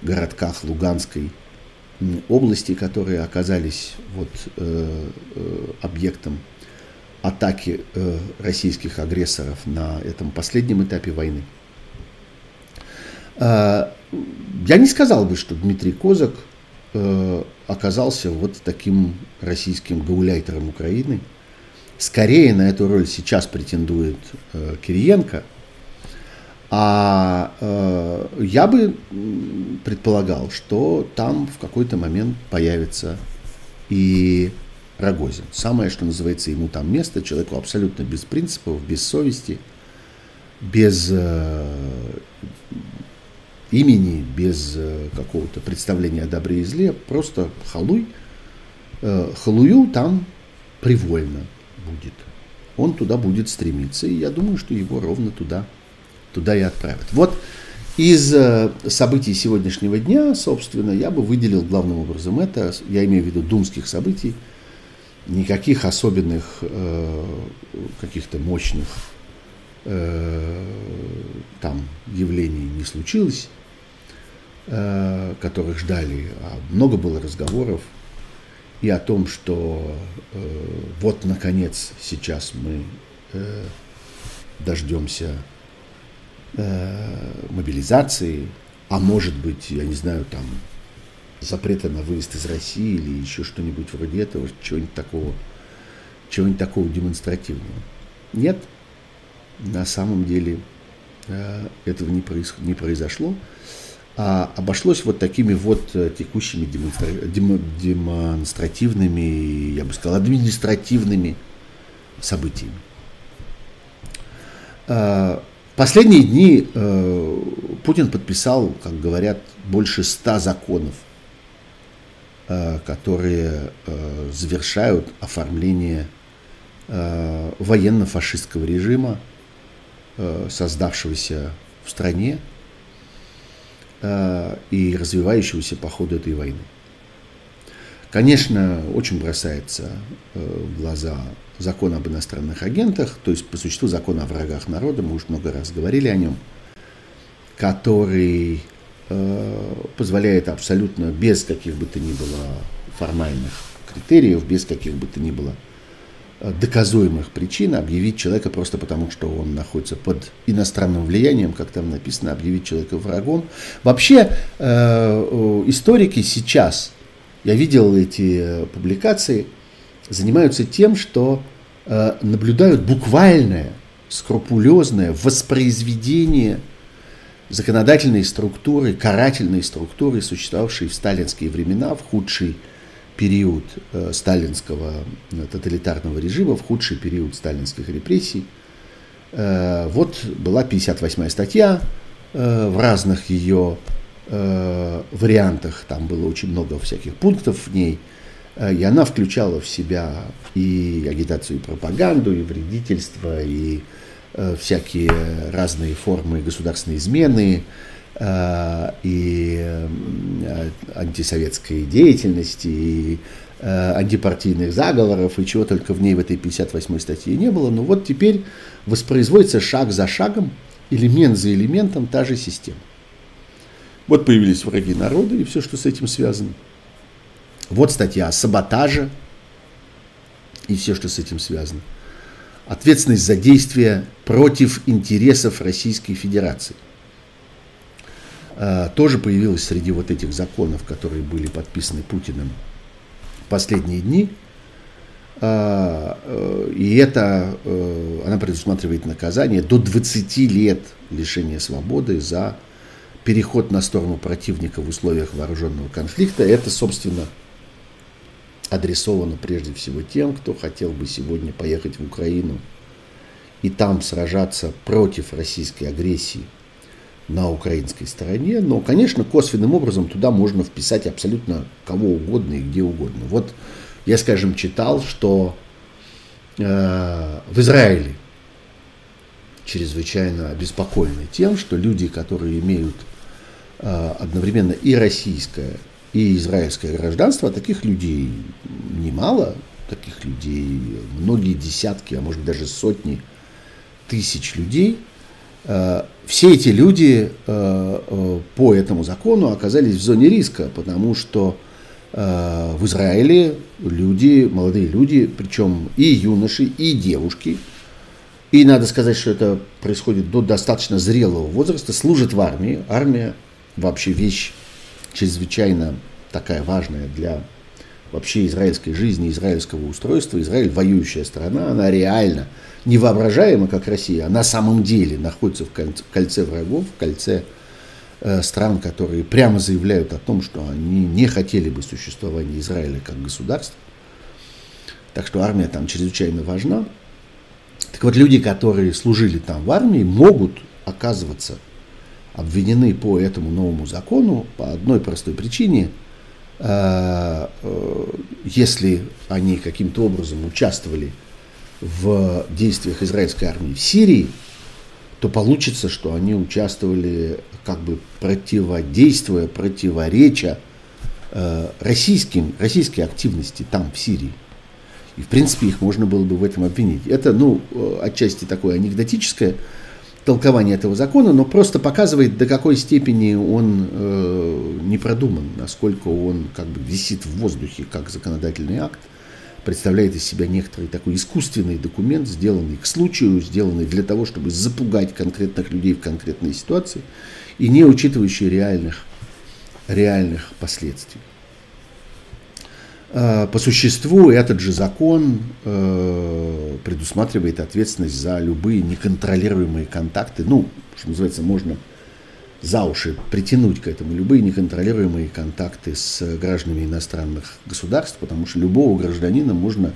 городках Луганской области, которые оказались вот, э, э, объектом атаки э, российских агрессоров на этом последнем этапе войны. Э, я не сказал бы, что Дмитрий Козак э, оказался вот таким российским гауляйтером Украины. Скорее на эту роль сейчас претендует э, Кириенко. А э, я бы предполагал, что там в какой-то момент появится и Рогозин. Самое, что называется, ему там место, человеку абсолютно без принципов, без совести, без э, имени, без э, какого-то представления о добре и зле, просто халуй. Э, халую там привольно будет. Он туда будет стремиться, и я думаю, что его ровно туда, туда и отправят. Вот из э, событий сегодняшнего дня, собственно, я бы выделил главным образом это, я имею в виду думских событий, никаких особенных э, каких-то мощных э, там явлений не случилось, э, которых ждали. А много было разговоров и о том, что э, вот наконец сейчас мы э, дождемся э, мобилизации, а может быть, я не знаю, там запрета на выезд из России или еще что-нибудь вроде этого, чего-нибудь такого, чего-нибудь такого демонстративного. Нет, на самом деле э, этого не, проис, не произошло, а обошлось вот такими вот э, текущими демонстра, дем, демонстративными, я бы сказал, административными событиями. Э, последние дни Путин подписал, как говорят, больше ста законов Э, которые э, завершают оформление э, военно-фашистского режима, создавшегося в стране и развивающегося по ходу этой войны. Конечно, очень бросается в глаза закон об иностранных агентах, то есть по существу закон о врагах народа, мы уже много раз говорили о нем, который Э, позволяет абсолютно без каких бы то ни было формальных критериев, без каких бы то ни было э, доказуемых причин объявить человека просто потому, что он находится под иностранным влиянием, как там написано, объявить человека врагом. Вообще э, историки сейчас, я видел эти публикации, занимаются тем, что наблюдают буквальное, скрупулезное воспроизведение законодательные структуры, карательные структуры, существовавшие в сталинские времена, в худший период э, сталинского э, тоталитарного режима, в худший период сталинских репрессий. Э, вот была 58-я статья, э, в разных ее э, вариантах, там было очень много всяких пунктов в ней, э, и она включала в себя и агитацию, и пропаганду, и вредительство, и Э, всякие разные формы государственной измены э, и э, антисоветской деятельности, и антипартийных заговоров, и чего только в ней в этой 58 статье не было. Но вот теперь воспроизводится шаг за шагом, элемент за элементом та же система. Вот появились враги народа и все, что с этим связано. Вот статья о саботаже и все, что с этим связано ответственность за действия против интересов Российской Федерации. А, тоже появилась среди вот этих законов, которые были подписаны Путиным в последние дни. А, э, и это, э, она предусматривает наказание до 20 лет лишения свободы за переход на сторону противника в условиях вооруженного конфликта. Это, собственно, адресовано прежде всего тем, кто хотел бы сегодня поехать в Украину и там сражаться против российской агрессии на украинской стороне. Но, конечно, косвенным образом туда можно вписать абсолютно кого угодно и где угодно. Вот я, скажем, читал, что э, в Израиле чрезвычайно обеспокоены тем, что люди, которые имеют одновременно и российское, и израильское гражданство, а таких людей немало, таких людей многие десятки, а может даже сотни тысяч людей. Э, все эти люди э, по этому закону оказались в зоне риска, потому что в Израиле люди, молодые люди, причем и юноши, и девушки, и надо сказать, что это происходит до достаточно зрелого возраста, служат в армии. Армия вообще вещь чрезвычайно такая важная для вообще израильской жизни, израильского устройства. Израиль воюющая страна, она реально невоображаема, как Россия, а на самом деле находится в кольце, в кольце врагов, в кольце э, стран, которые прямо заявляют о том, что они не хотели бы существования Израиля как государства. Так что армия там чрезвычайно важна. Так вот, люди, которые служили там в армии, могут оказываться обвинены по этому новому закону по одной простой причине. Э, э, если они каким-то образом участвовали в действиях израильской армии в Сирии, то получится, что они участвовали как бы противодействуя, противореча э, российским, российской активности там, в Сирии. И, в принципе, их можно было бы в этом обвинить. Это, ну, отчасти такое анекдотическое толкование этого закона, но просто показывает, до какой степени он э, не продуман, насколько он как бы висит в воздухе, как законодательный акт, представляет из себя некоторый такой искусственный документ, сделанный к случаю, сделанный для того, чтобы запугать конкретных людей в конкретной ситуации и не учитывающий реальных, реальных последствий. Э, по существу этот же закон э, предусматривает ответственность за любые неконтролируемые контакты. Ну, что называется, можно за уши притянуть к этому любые неконтролируемые контакты с гражданами иностранных государств, потому что любого гражданина можно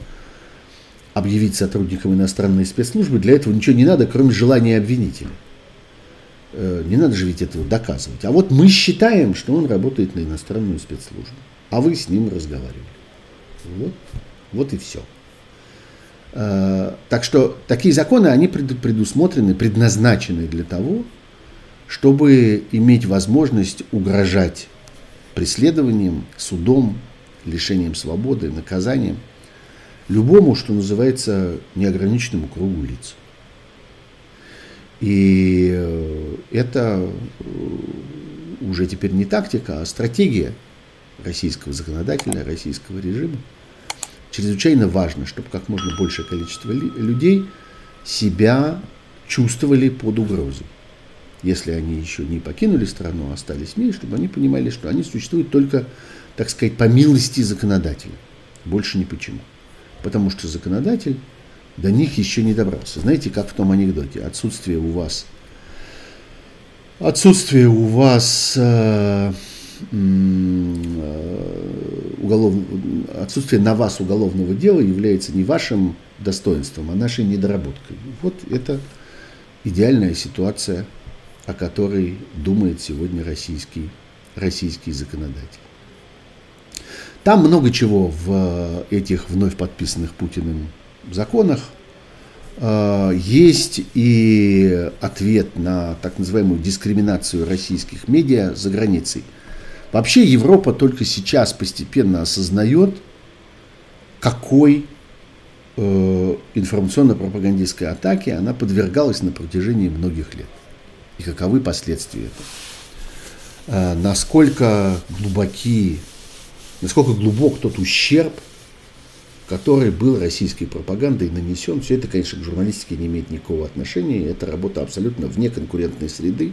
объявить сотрудником иностранной спецслужбы. Для этого ничего не надо, кроме желания обвинителя. Э, не надо же ведь этого доказывать. А вот мы считаем, что он работает на иностранную спецслужбу, а вы с ним разговаривали. Вот, вот и все. Э, так что такие законы, они предусмотрены, предназначены для того, чтобы иметь возможность угрожать преследованием, судом, лишением свободы, наказанием любому, что называется, неограниченному кругу лиц. И э, это э, уже теперь не тактика, а стратегия российского законодателя, российского режима, чрезвычайно важно, чтобы как можно большее количество людей себя чувствовали под угрозой. Если они еще не покинули страну, а остались в мире, чтобы они понимали, что они существуют только, так сказать, по милости законодателя. Больше ни почему. Потому что законодатель до них еще не добрался. Знаете, как в том анекдоте, отсутствие у вас, отсутствие у вас Э, уголов... отсутствие на вас уголовного дела является не вашим достоинством, а нашей недоработкой. Вот это идеальная ситуация, о которой думает сегодня российский, российский законодатель. Там много чего в этих вновь подписанных Путиным законах. Э, есть и ответ на так называемую дискриминацию российских медиа за границей – Вообще Европа только сейчас постепенно осознает, какой э, информационно-пропагандистской атаке она подвергалась на протяжении многих лет. И каковы последствия этого. Э, насколько глубоки, насколько глубок тот ущерб, который был российской пропагандой нанесен. Все это, конечно, к журналистике не имеет никакого отношения. Это работа абсолютно вне конкурентной среды.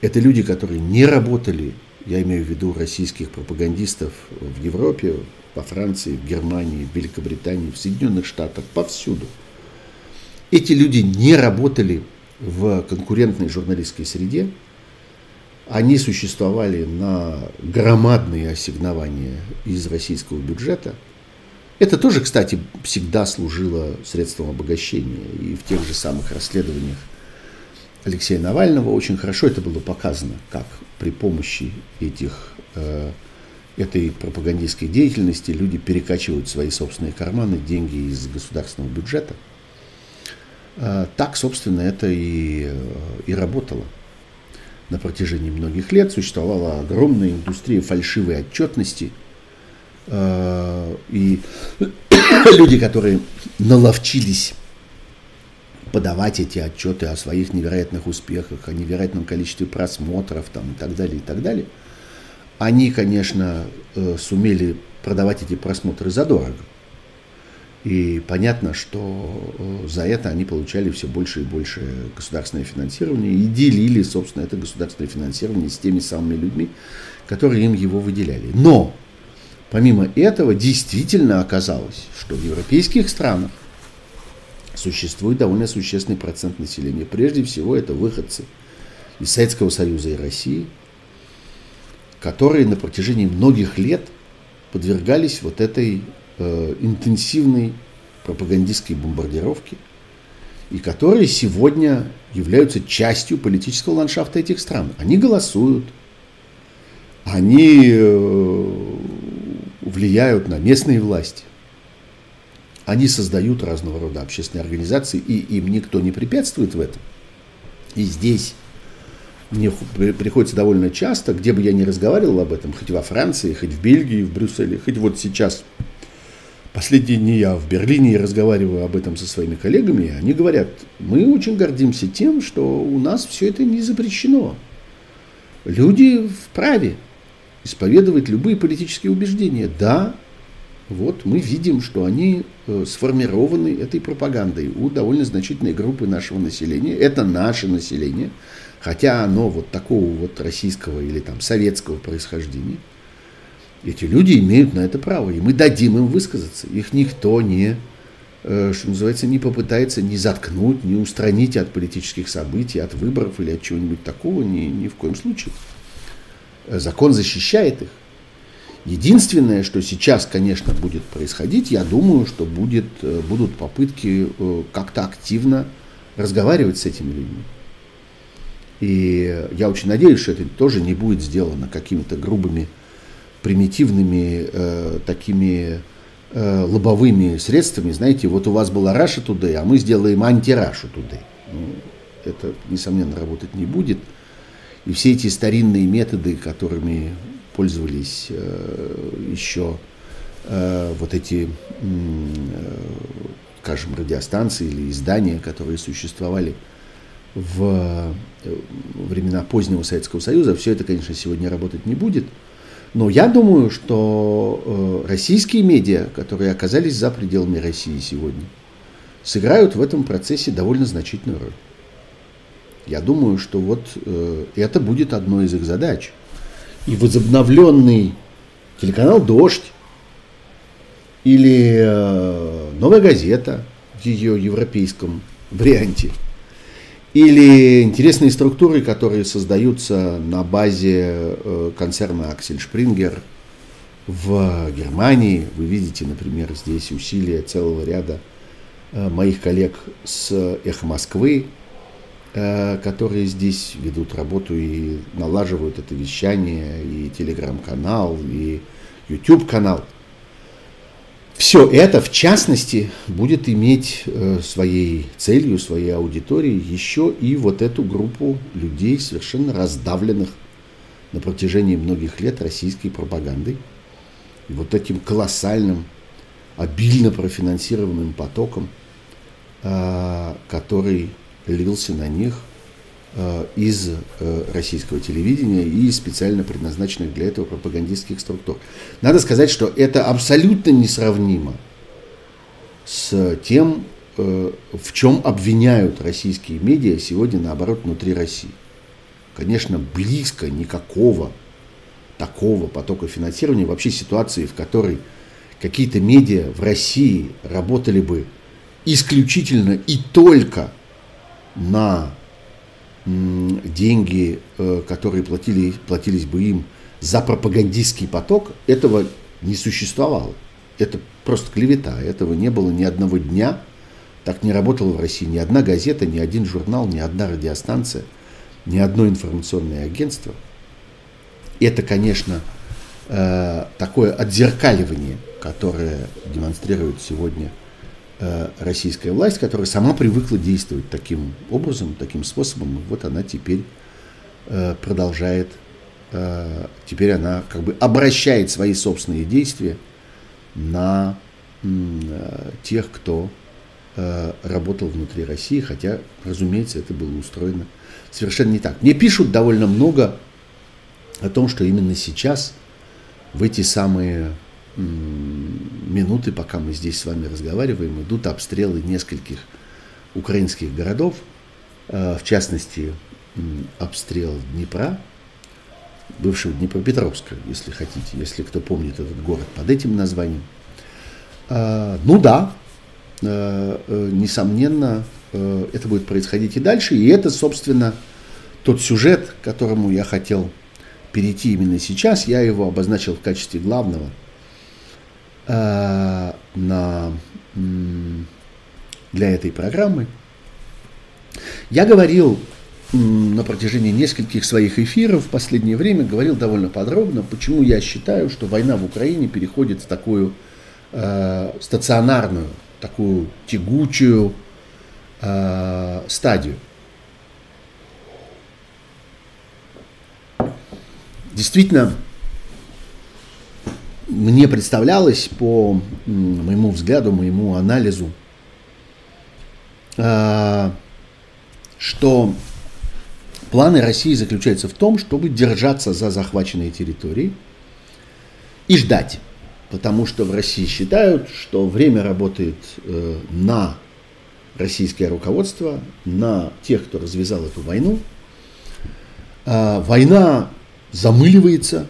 Это люди, которые не работали я имею в виду российских пропагандистов в Европе, во Франции, в Германии, в Великобритании, в Соединенных Штатах, повсюду. Эти люди не работали в конкурентной журналистской среде, они существовали на громадные ассигнования из российского бюджета. Это тоже, кстати, всегда служило средством обогащения. И в тех же самых расследованиях Алексея Навального очень хорошо это было показано, как при помощи этих, э, этой пропагандистской деятельности люди перекачивают свои собственные карманы деньги из государственного бюджета. Э, так, собственно, это и, э, и работало. На протяжении многих лет существовала огромная индустрия фальшивой отчетности. И люди, которые наловчились подавать эти отчеты о своих невероятных успехах, о невероятном количестве просмотров там, и так далее, и так далее, Они, конечно, э, сумели продавать эти просмотры задорого. И понятно, что э, за это они получали все больше и больше государственное финансирование и делили, собственно, это государственное финансирование с теми самыми людьми, которые им его выделяли. Но, помимо этого, действительно оказалось, что в европейских странах существует довольно существенный процент населения. Прежде всего, это выходцы из Советского Союза и России, которые на протяжении многих лет подвергались вот этой э, интенсивной пропагандистской бомбардировке, и которые сегодня являются частью политического ландшафта этих стран. Они голосуют, они э, влияют на местные власти, они создают разного рода общественные организации, и им никто не препятствует в этом. И здесь мне приходится довольно часто, где бы я ни разговаривал об этом, хоть во Франции, хоть в Бельгии, в Брюсселе, хоть вот сейчас, последние дни я в Берлине разговариваю об этом со своими коллегами, и они говорят, мы очень гордимся тем, что у нас все это не запрещено. Люди вправе исповедовать любые политические убеждения. Да, вот мы видим, что они э, сформированы этой пропагандой у довольно значительной группы нашего населения. Это наше население хотя оно вот такого вот российского или там советского происхождения, эти люди имеют на это право, и мы дадим им высказаться. Их никто не, э, что называется, не попытается не заткнуть, не устранить от политических событий, от выборов или от чего-нибудь такого, ни, ни в коем случае. Закон защищает их. Единственное, что сейчас, конечно, будет происходить, я думаю, что будет, э, будут попытки э, как-то активно разговаривать с этими людьми. И я очень надеюсь, что это тоже не будет сделано какими-то грубыми, примитивными, э, такими э, лобовыми средствами. Знаете, вот у вас была Раша Today, а мы сделаем анти-Рашу Today. Ну, это, несомненно, работать не будет. И все эти старинные методы, которыми пользовались э, еще э, вот эти, э, скажем, радиостанции или издания, которые существовали в времена позднего Советского Союза, все это, конечно, сегодня работать не будет. Но я думаю, что российские медиа, которые оказались за пределами России сегодня, сыграют в этом процессе довольно значительную роль. Я думаю, что вот это будет одной из их задач. И возобновленный телеканал «Дождь» или «Новая газета» в ее европейском варианте – или интересные структуры, которые создаются на базе э, концерна Аксель Шпрингер в Германии. Вы видите, например, здесь усилия целого ряда э, моих коллег с «Эхо Москвы», э, которые здесь ведут работу и налаживают это вещание, и телеграм-канал, и YouTube-канал. Все это, в частности, будет иметь э, своей целью, своей аудиторией еще и вот эту группу людей, совершенно раздавленных на протяжении многих лет российской пропагандой. И вот этим колоссальным, обильно профинансированным потоком, э, который лился на них – Э, из э, российского телевидения и специально предназначенных для этого пропагандистских структур. Надо сказать, что это абсолютно несравнимо с тем, э, в чем обвиняют российские медиа сегодня, наоборот, внутри России. Конечно, близко никакого такого потока финансирования, вообще ситуации, в которой какие-то медиа в России работали бы исключительно и только на деньги, э, которые платили, платились бы им за пропагандистский поток, этого не существовало. Это просто клевета. Этого не было ни одного дня. Так не работала в России ни одна газета, ни один журнал, ни одна радиостанция, ни одно информационное агентство. Это, конечно, э, такое отзеркаливание, которое демонстрирует сегодня российская власть, которая сама привыкла действовать таким образом, таким способом, и вот она теперь э, продолжает, э, теперь она как бы обращает свои собственные действия на тех, кто работал внутри России, хотя, разумеется, это было устроено совершенно не так. Мне пишут довольно много о том, что именно сейчас, в эти самые минуты, пока мы здесь с вами разговариваем, идут обстрелы нескольких украинских городов, э, в частности, обстрел Днепра, бывшего Днепропетровска, если хотите, если кто помнит этот город под этим названием. Э, ну да, э, несомненно, это будет происходить и дальше, и это, собственно, тот сюжет, к которому я хотел перейти именно сейчас, я его обозначил в качестве главного на, для этой программы. Я говорил на протяжении нескольких своих эфиров в последнее время, говорил довольно подробно, почему я считаю, что война в Украине переходит в такую э, стационарную, такую тягучую э, стадию. Действительно, мне представлялось по моему взгляду, моему анализу, а, что планы России заключаются в том, чтобы держаться за захваченные территории и ждать. Потому что в России считают, что время работает э, на российское руководство, на тех, кто развязал эту войну. А, война замыливается,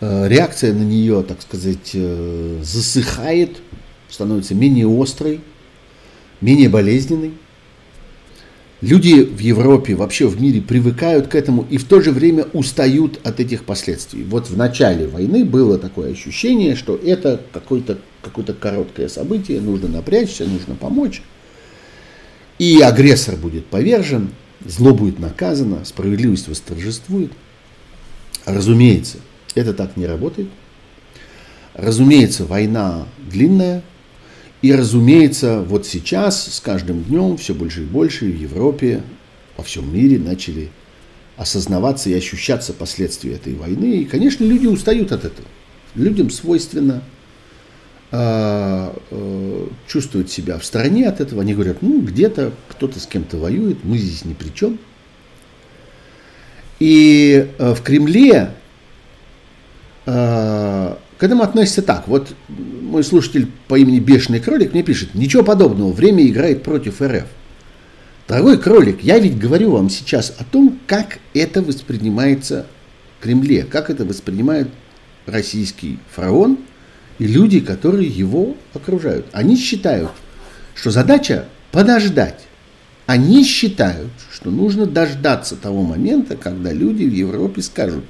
реакция на нее, так сказать, э, засыхает, становится менее острой, менее болезненной. Люди в Европе, вообще в мире привыкают к этому и в то же время устают от этих последствий. Вот в начале войны было такое ощущение, что это какое-то какое короткое событие, нужно напрячься, нужно помочь. И агрессор будет повержен, зло будет наказано, справедливость восторжествует. Разумеется, это так не работает. Разумеется, война длинная. И, разумеется, вот сейчас, с каждым днем, все больше и больше в Европе, во всем мире начали осознаваться и ощущаться последствия этой войны. И, конечно, люди устают от этого. Людям свойственно э, э, чувствовать себя в стороне от этого. Они говорят, ну, где-то кто-то с кем-то воюет, мы здесь ни при чем. И э, в Кремле к этому относится так. Вот мой слушатель по имени Бешеный Кролик мне пишет, ничего подобного, время играет против РФ. Дорогой кролик, я ведь говорю вам сейчас о том, как это воспринимается в Кремле, как это воспринимает российский фараон и люди, которые его окружают. Они считают, что задача подождать. Они считают, что нужно дождаться того момента, когда люди в Европе скажут,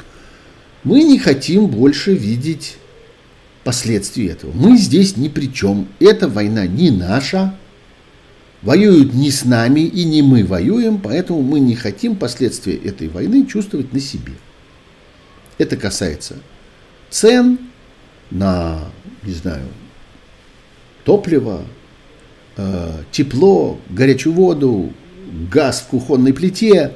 мы не хотим больше видеть последствий этого. Мы здесь ни при чем. Эта война не наша. Воюют не с нами и не мы воюем, поэтому мы не хотим последствия этой войны чувствовать на себе. Это касается цен на, не знаю, топливо, э, тепло, горячую воду, газ в кухонной плите.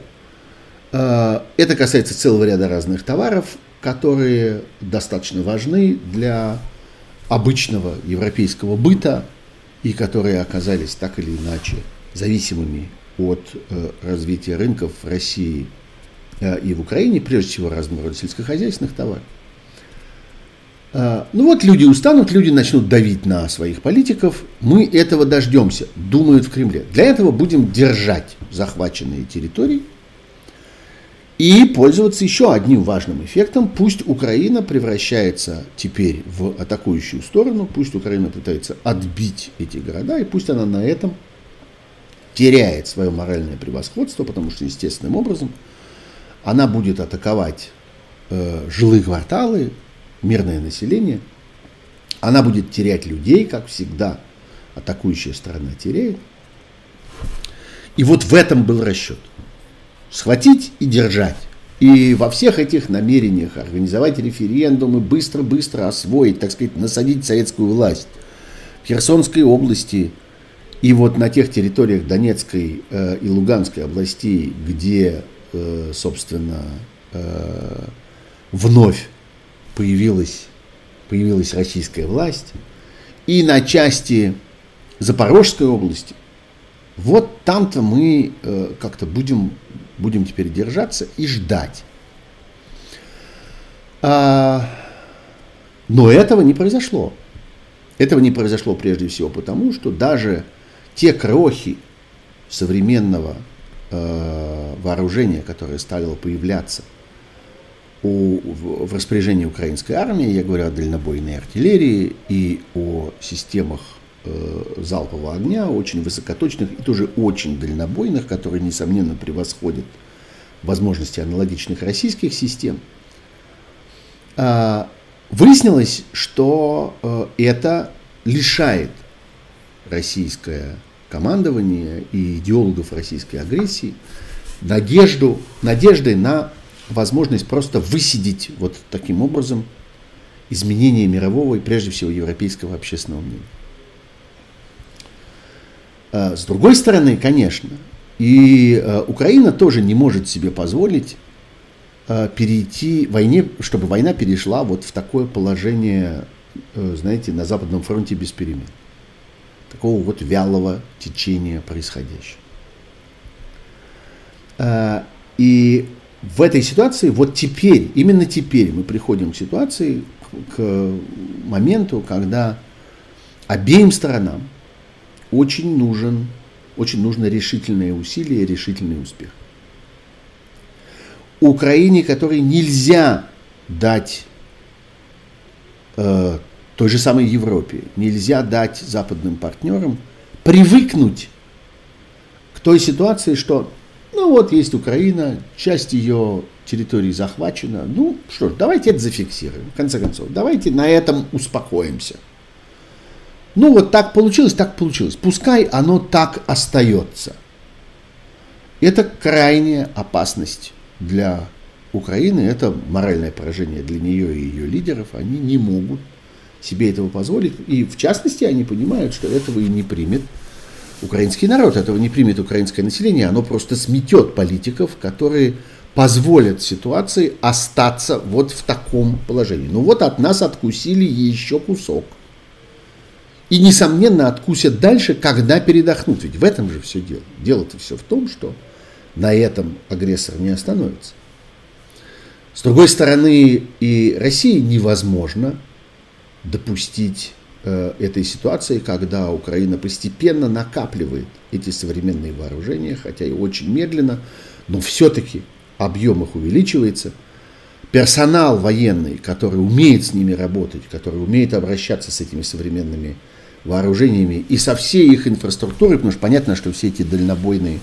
Э, это касается целого ряда разных товаров, которые достаточно важны для обычного европейского быта и которые оказались так или иначе зависимыми от э, развития рынков в России э, и в Украине, прежде всего разного рода сельскохозяйственных товаров. Ну вот люди устанут, люди начнут давить на своих политиков. Мы этого дождемся, думают в Кремле. Для этого будем держать захваченные территории и пользоваться еще одним важным эффектом. Пусть Украина превращается теперь в атакующую сторону, пусть Украина пытается отбить эти города, и пусть она на этом теряет свое моральное превосходство, потому что естественным образом она будет атаковать э, жилые кварталы, мирное население, она будет терять людей, как всегда атакующая сторона теряет. И вот в этом был расчет. Схватить и держать. И во всех этих намерениях организовать референдумы, быстро-быстро освоить, так сказать, насадить советскую власть в Херсонской области и вот на тех территориях Донецкой э, и Луганской областей, где, э, собственно, э, вновь появилась, появилась российская власть, и на части Запорожской области, вот там-то мы э, как-то будем, будем теперь держаться и ждать. А, но этого не произошло. Этого не произошло прежде всего потому, что даже те крохи современного э, вооружения, которое стало появляться у, в, в распоряжении украинской армии, я говорю о дальнобойной артиллерии и о системах залпового огня, очень высокоточных и тоже очень дальнобойных, которые, несомненно, превосходят возможности аналогичных российских систем, э, выяснилось, что э, это лишает российское командование и идеологов российской агрессии надежду, надежды на возможность просто высидеть вот таким образом изменение мирового и прежде всего европейского общественного мнения. А, с другой стороны, конечно, и а, Украина тоже не может себе позволить а, перейти войне, чтобы война перешла вот в такое положение, знаете, на Западном фронте без перемен. Такого вот вялого течения происходящего. И в этой ситуации, вот теперь, именно теперь мы приходим к ситуации, к моменту, когда обеим сторонам очень нужен, очень нужно решительное усилие и решительный успех. Украине, которой нельзя дать э, той же самой Европе, нельзя дать западным партнерам привыкнуть к той ситуации, что ну вот есть Украина, часть ее территории захвачена. Ну что ж, давайте это зафиксируем. В конце концов, давайте на этом успокоимся. Ну вот так получилось, так получилось. Пускай оно так остается. Это крайняя опасность для Украины, это моральное поражение для нее и ее лидеров. Они не могут себе этого позволить. И в частности, они понимают, что этого и не примет украинский народ, этого не примет украинское население, оно просто сметет политиков, которые позволят ситуации остаться вот в таком положении. Ну вот от нас откусили еще кусок. И, несомненно, откусят дальше, когда передохнут. Ведь в этом же все дело. Дело-то все в том, что на этом агрессор не остановится. С другой стороны, и России невозможно допустить Э, этой ситуации, когда Украина постепенно накапливает эти современные вооружения, хотя и очень медленно, но все-таки объем их увеличивается. Персонал военный, который умеет с ними работать, который умеет обращаться с этими современными вооружениями и со всей их инфраструктурой, потому что понятно, что все эти дальнобойные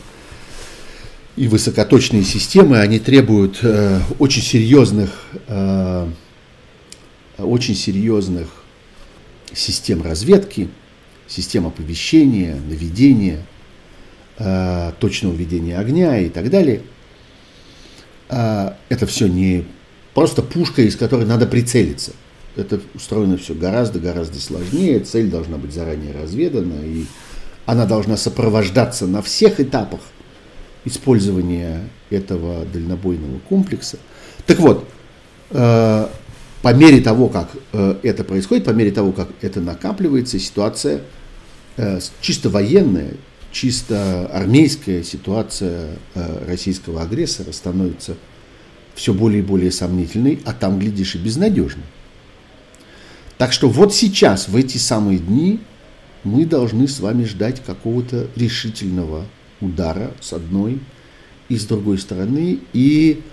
и высокоточные системы, они требуют э, очень серьезных, э, очень серьезных систем разведки, систем оповещения, наведения, э, точного ведения огня и так далее. Э, это все не просто пушка, из которой надо прицелиться. Это устроено все гораздо-гораздо сложнее. Цель должна быть заранее разведана, и она должна сопровождаться на всех этапах использования этого дальнобойного комплекса. Так вот, э, по мере того, как э, это происходит, по мере того, как это накапливается, ситуация э, чисто военная, чисто армейская ситуация российского агрессора становится все более и более сомнительной, а там, глядишь, и безнадежной. Так что вот сейчас, в эти самые дни, мы должны с вами ждать какого-то решительного удара с одной и с другой стороны. И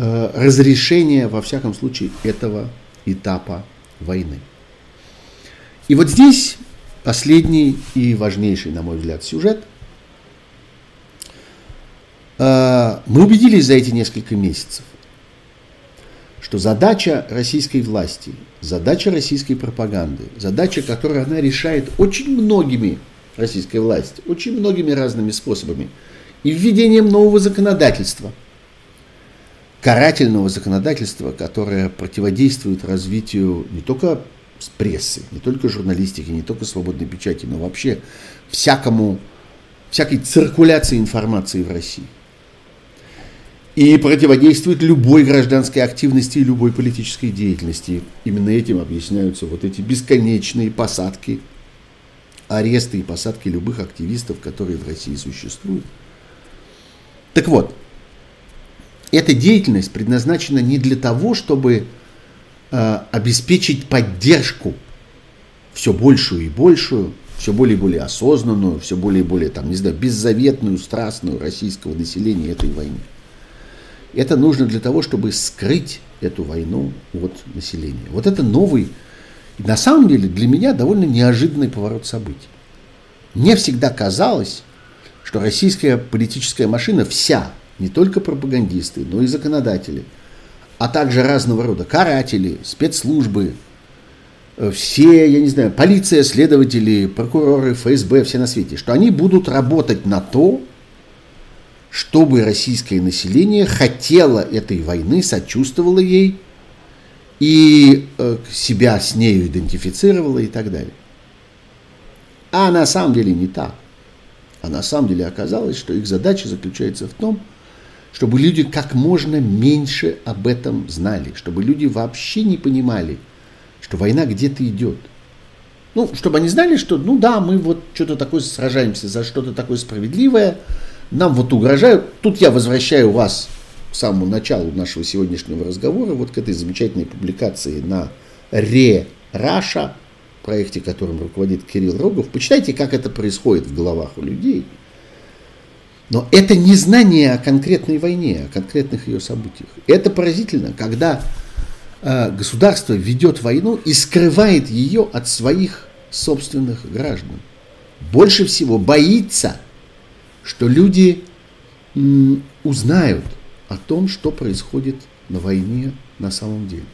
Э, разрешения, во всяком случае, этого этапа войны. И вот здесь последний и важнейший, на мой взгляд, сюжет. Э, мы убедились за эти несколько месяцев, что задача российской власти, задача российской пропаганды, задача, которую она решает очень многими российской власти, очень многими разными способами, и введением нового законодательства – карательного законодательства, которое противодействует развитию не только прессы, не только журналистики, не только свободной печати, но вообще всякому, всякой циркуляции информации в России. И противодействует любой гражданской активности и любой политической деятельности. Именно этим объясняются вот эти бесконечные посадки, аресты и посадки любых активистов, которые в России существуют. Так вот, эта деятельность предназначена не для того, чтобы э, обеспечить поддержку все большую и большую, все более и более осознанную, все более и более, там, не знаю, беззаветную, страстную российского населения этой войны. Это нужно для того, чтобы скрыть эту войну от населения. Вот это новый, на самом деле для меня довольно неожиданный поворот событий. Мне всегда казалось, что российская политическая машина вся, не только пропагандисты, но и законодатели, а также разного рода каратели, спецслужбы, э, все, я не знаю, полиция, следователи, прокуроры, ФСБ, все на свете, что они будут работать на то, чтобы российское население хотело этой войны, сочувствовало ей и э, себя с нею идентифицировало и так далее. А на самом деле не так. А на самом деле оказалось, что их задача заключается в том, чтобы люди как можно меньше об этом знали, чтобы люди вообще не понимали, что война где-то идет. Ну, чтобы они знали, что, ну да, мы вот что-то такое сражаемся за что-то такое справедливое, нам вот угрожают. Тут я возвращаю вас к самому началу нашего сегодняшнего разговора, вот к этой замечательной публикации на Ре Раша, проекте, которым руководит Кирилл Рогов. Почитайте, как это происходит в головах у людей. Но это не знание о конкретной войне, о конкретных ее событиях. Это поразительно, когда э, государство ведет войну и скрывает ее от своих собственных граждан. Больше всего боится – что люди узнают о том, что происходит на войне на самом деле.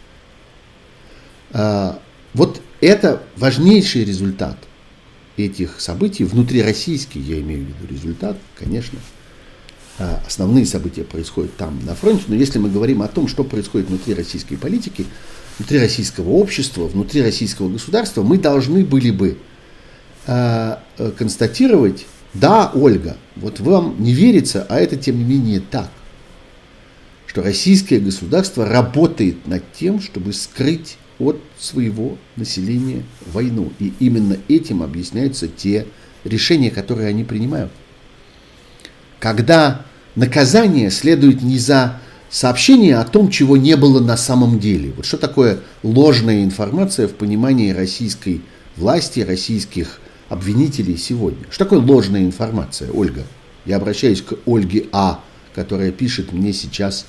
А, вот это важнейший результат этих событий, внутрироссийский, я имею в виду результат, конечно, а, основные события происходят там, на фронте, но если мы говорим о том, что происходит внутри российской политики, внутри российского общества, внутри российского государства, мы должны были бы а, э, констатировать да, Ольга, вот вам не верится, а это тем не менее так, что российское государство работает над тем, чтобы скрыть от своего населения войну. И именно этим объясняются те решения, которые они принимают. Когда наказание следует не за сообщение о том, чего не было на самом деле. Вот что такое ложная информация в понимании российской власти, российских обвинителей сегодня. Что такое ложная информация, Ольга? Я обращаюсь к Ольге А, которая пишет мне сейчас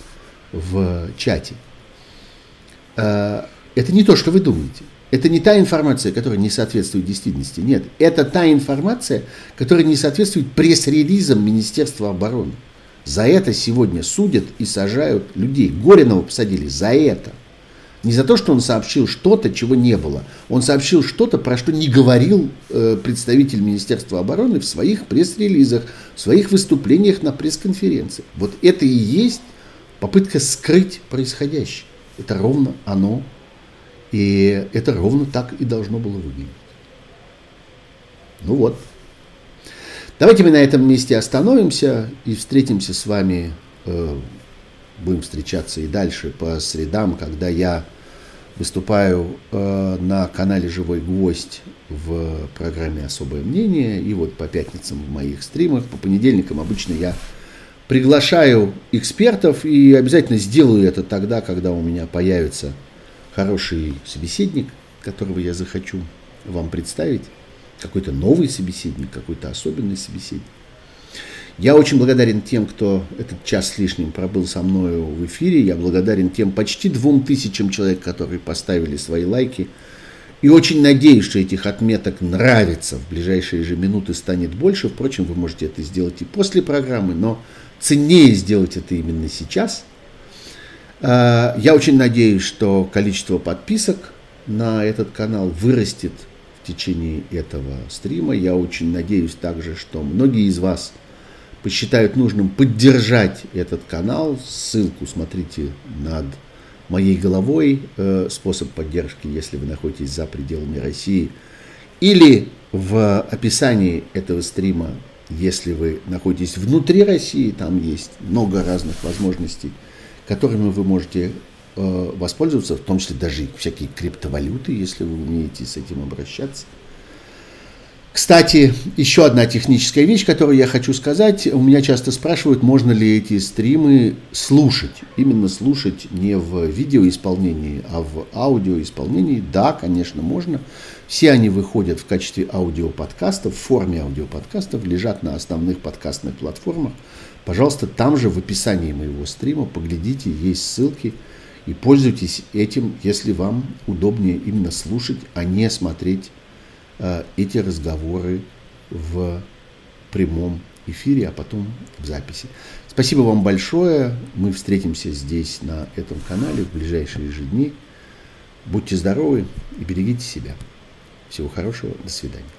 в чате. Э, это не то, что вы думаете. Это не та информация, которая не соответствует действительности. Нет, это та информация, которая не соответствует пресс-релизам Министерства обороны. За это сегодня судят и сажают людей. Горинова посадили за это – не за то, что он сообщил что-то, чего не было. Он сообщил что-то, про что не говорил э, представитель Министерства обороны в своих пресс-релизах, в своих выступлениях на пресс-конференции. Вот это и есть попытка скрыть происходящее. Это ровно оно. И это ровно так и должно было выглядеть. Ну вот. Давайте мы на этом месте остановимся и встретимся с вами, э, будем встречаться и дальше по средам, когда я Выступаю э, на канале «Живой гвоздь» в программе «Особое мнение». И вот по пятницам в моих стримах, по понедельникам обычно я приглашаю экспертов и обязательно сделаю это тогда, когда у меня появится хороший собеседник, которого я захочу вам представить. Какой-то новый собеседник, какой-то особенный собеседник. Я очень благодарен тем, кто этот час с лишним пробыл со мною в эфире. Я благодарен тем почти двум тысячам человек, которые поставили свои лайки. И очень надеюсь, что этих отметок нравится. В ближайшие же минуты станет больше. Впрочем, вы можете это сделать и после программы, но ценнее сделать это именно сейчас. А, я очень надеюсь, что количество подписок на этот канал вырастет в течение этого стрима. Я очень надеюсь также, что многие из вас – посчитают нужным поддержать этот канал, ссылку смотрите над моей головой, э, способ поддержки, если вы находитесь за пределами России, или в описании этого стрима, если вы находитесь внутри России, там есть много разных возможностей, которыми вы можете э, воспользоваться, в том числе даже всякие криптовалюты, если вы умеете с этим обращаться. Кстати, еще одна техническая вещь, которую я хочу сказать. У меня часто спрашивают, можно ли эти стримы слушать. Именно слушать не в видеоисполнении, а в аудиоисполнении. Да, конечно, можно. Все они выходят в качестве аудиоподкастов, в форме аудиоподкастов, лежат на основных подкастных платформах. Пожалуйста, там же в описании моего стрима поглядите, есть ссылки. И пользуйтесь этим, если вам удобнее именно слушать, а не смотреть эти разговоры в прямом эфире, а потом в записи. Спасибо вам большое. Мы встретимся здесь, на этом канале, в ближайшие же дни. Будьте здоровы и берегите себя. Всего хорошего. До свидания.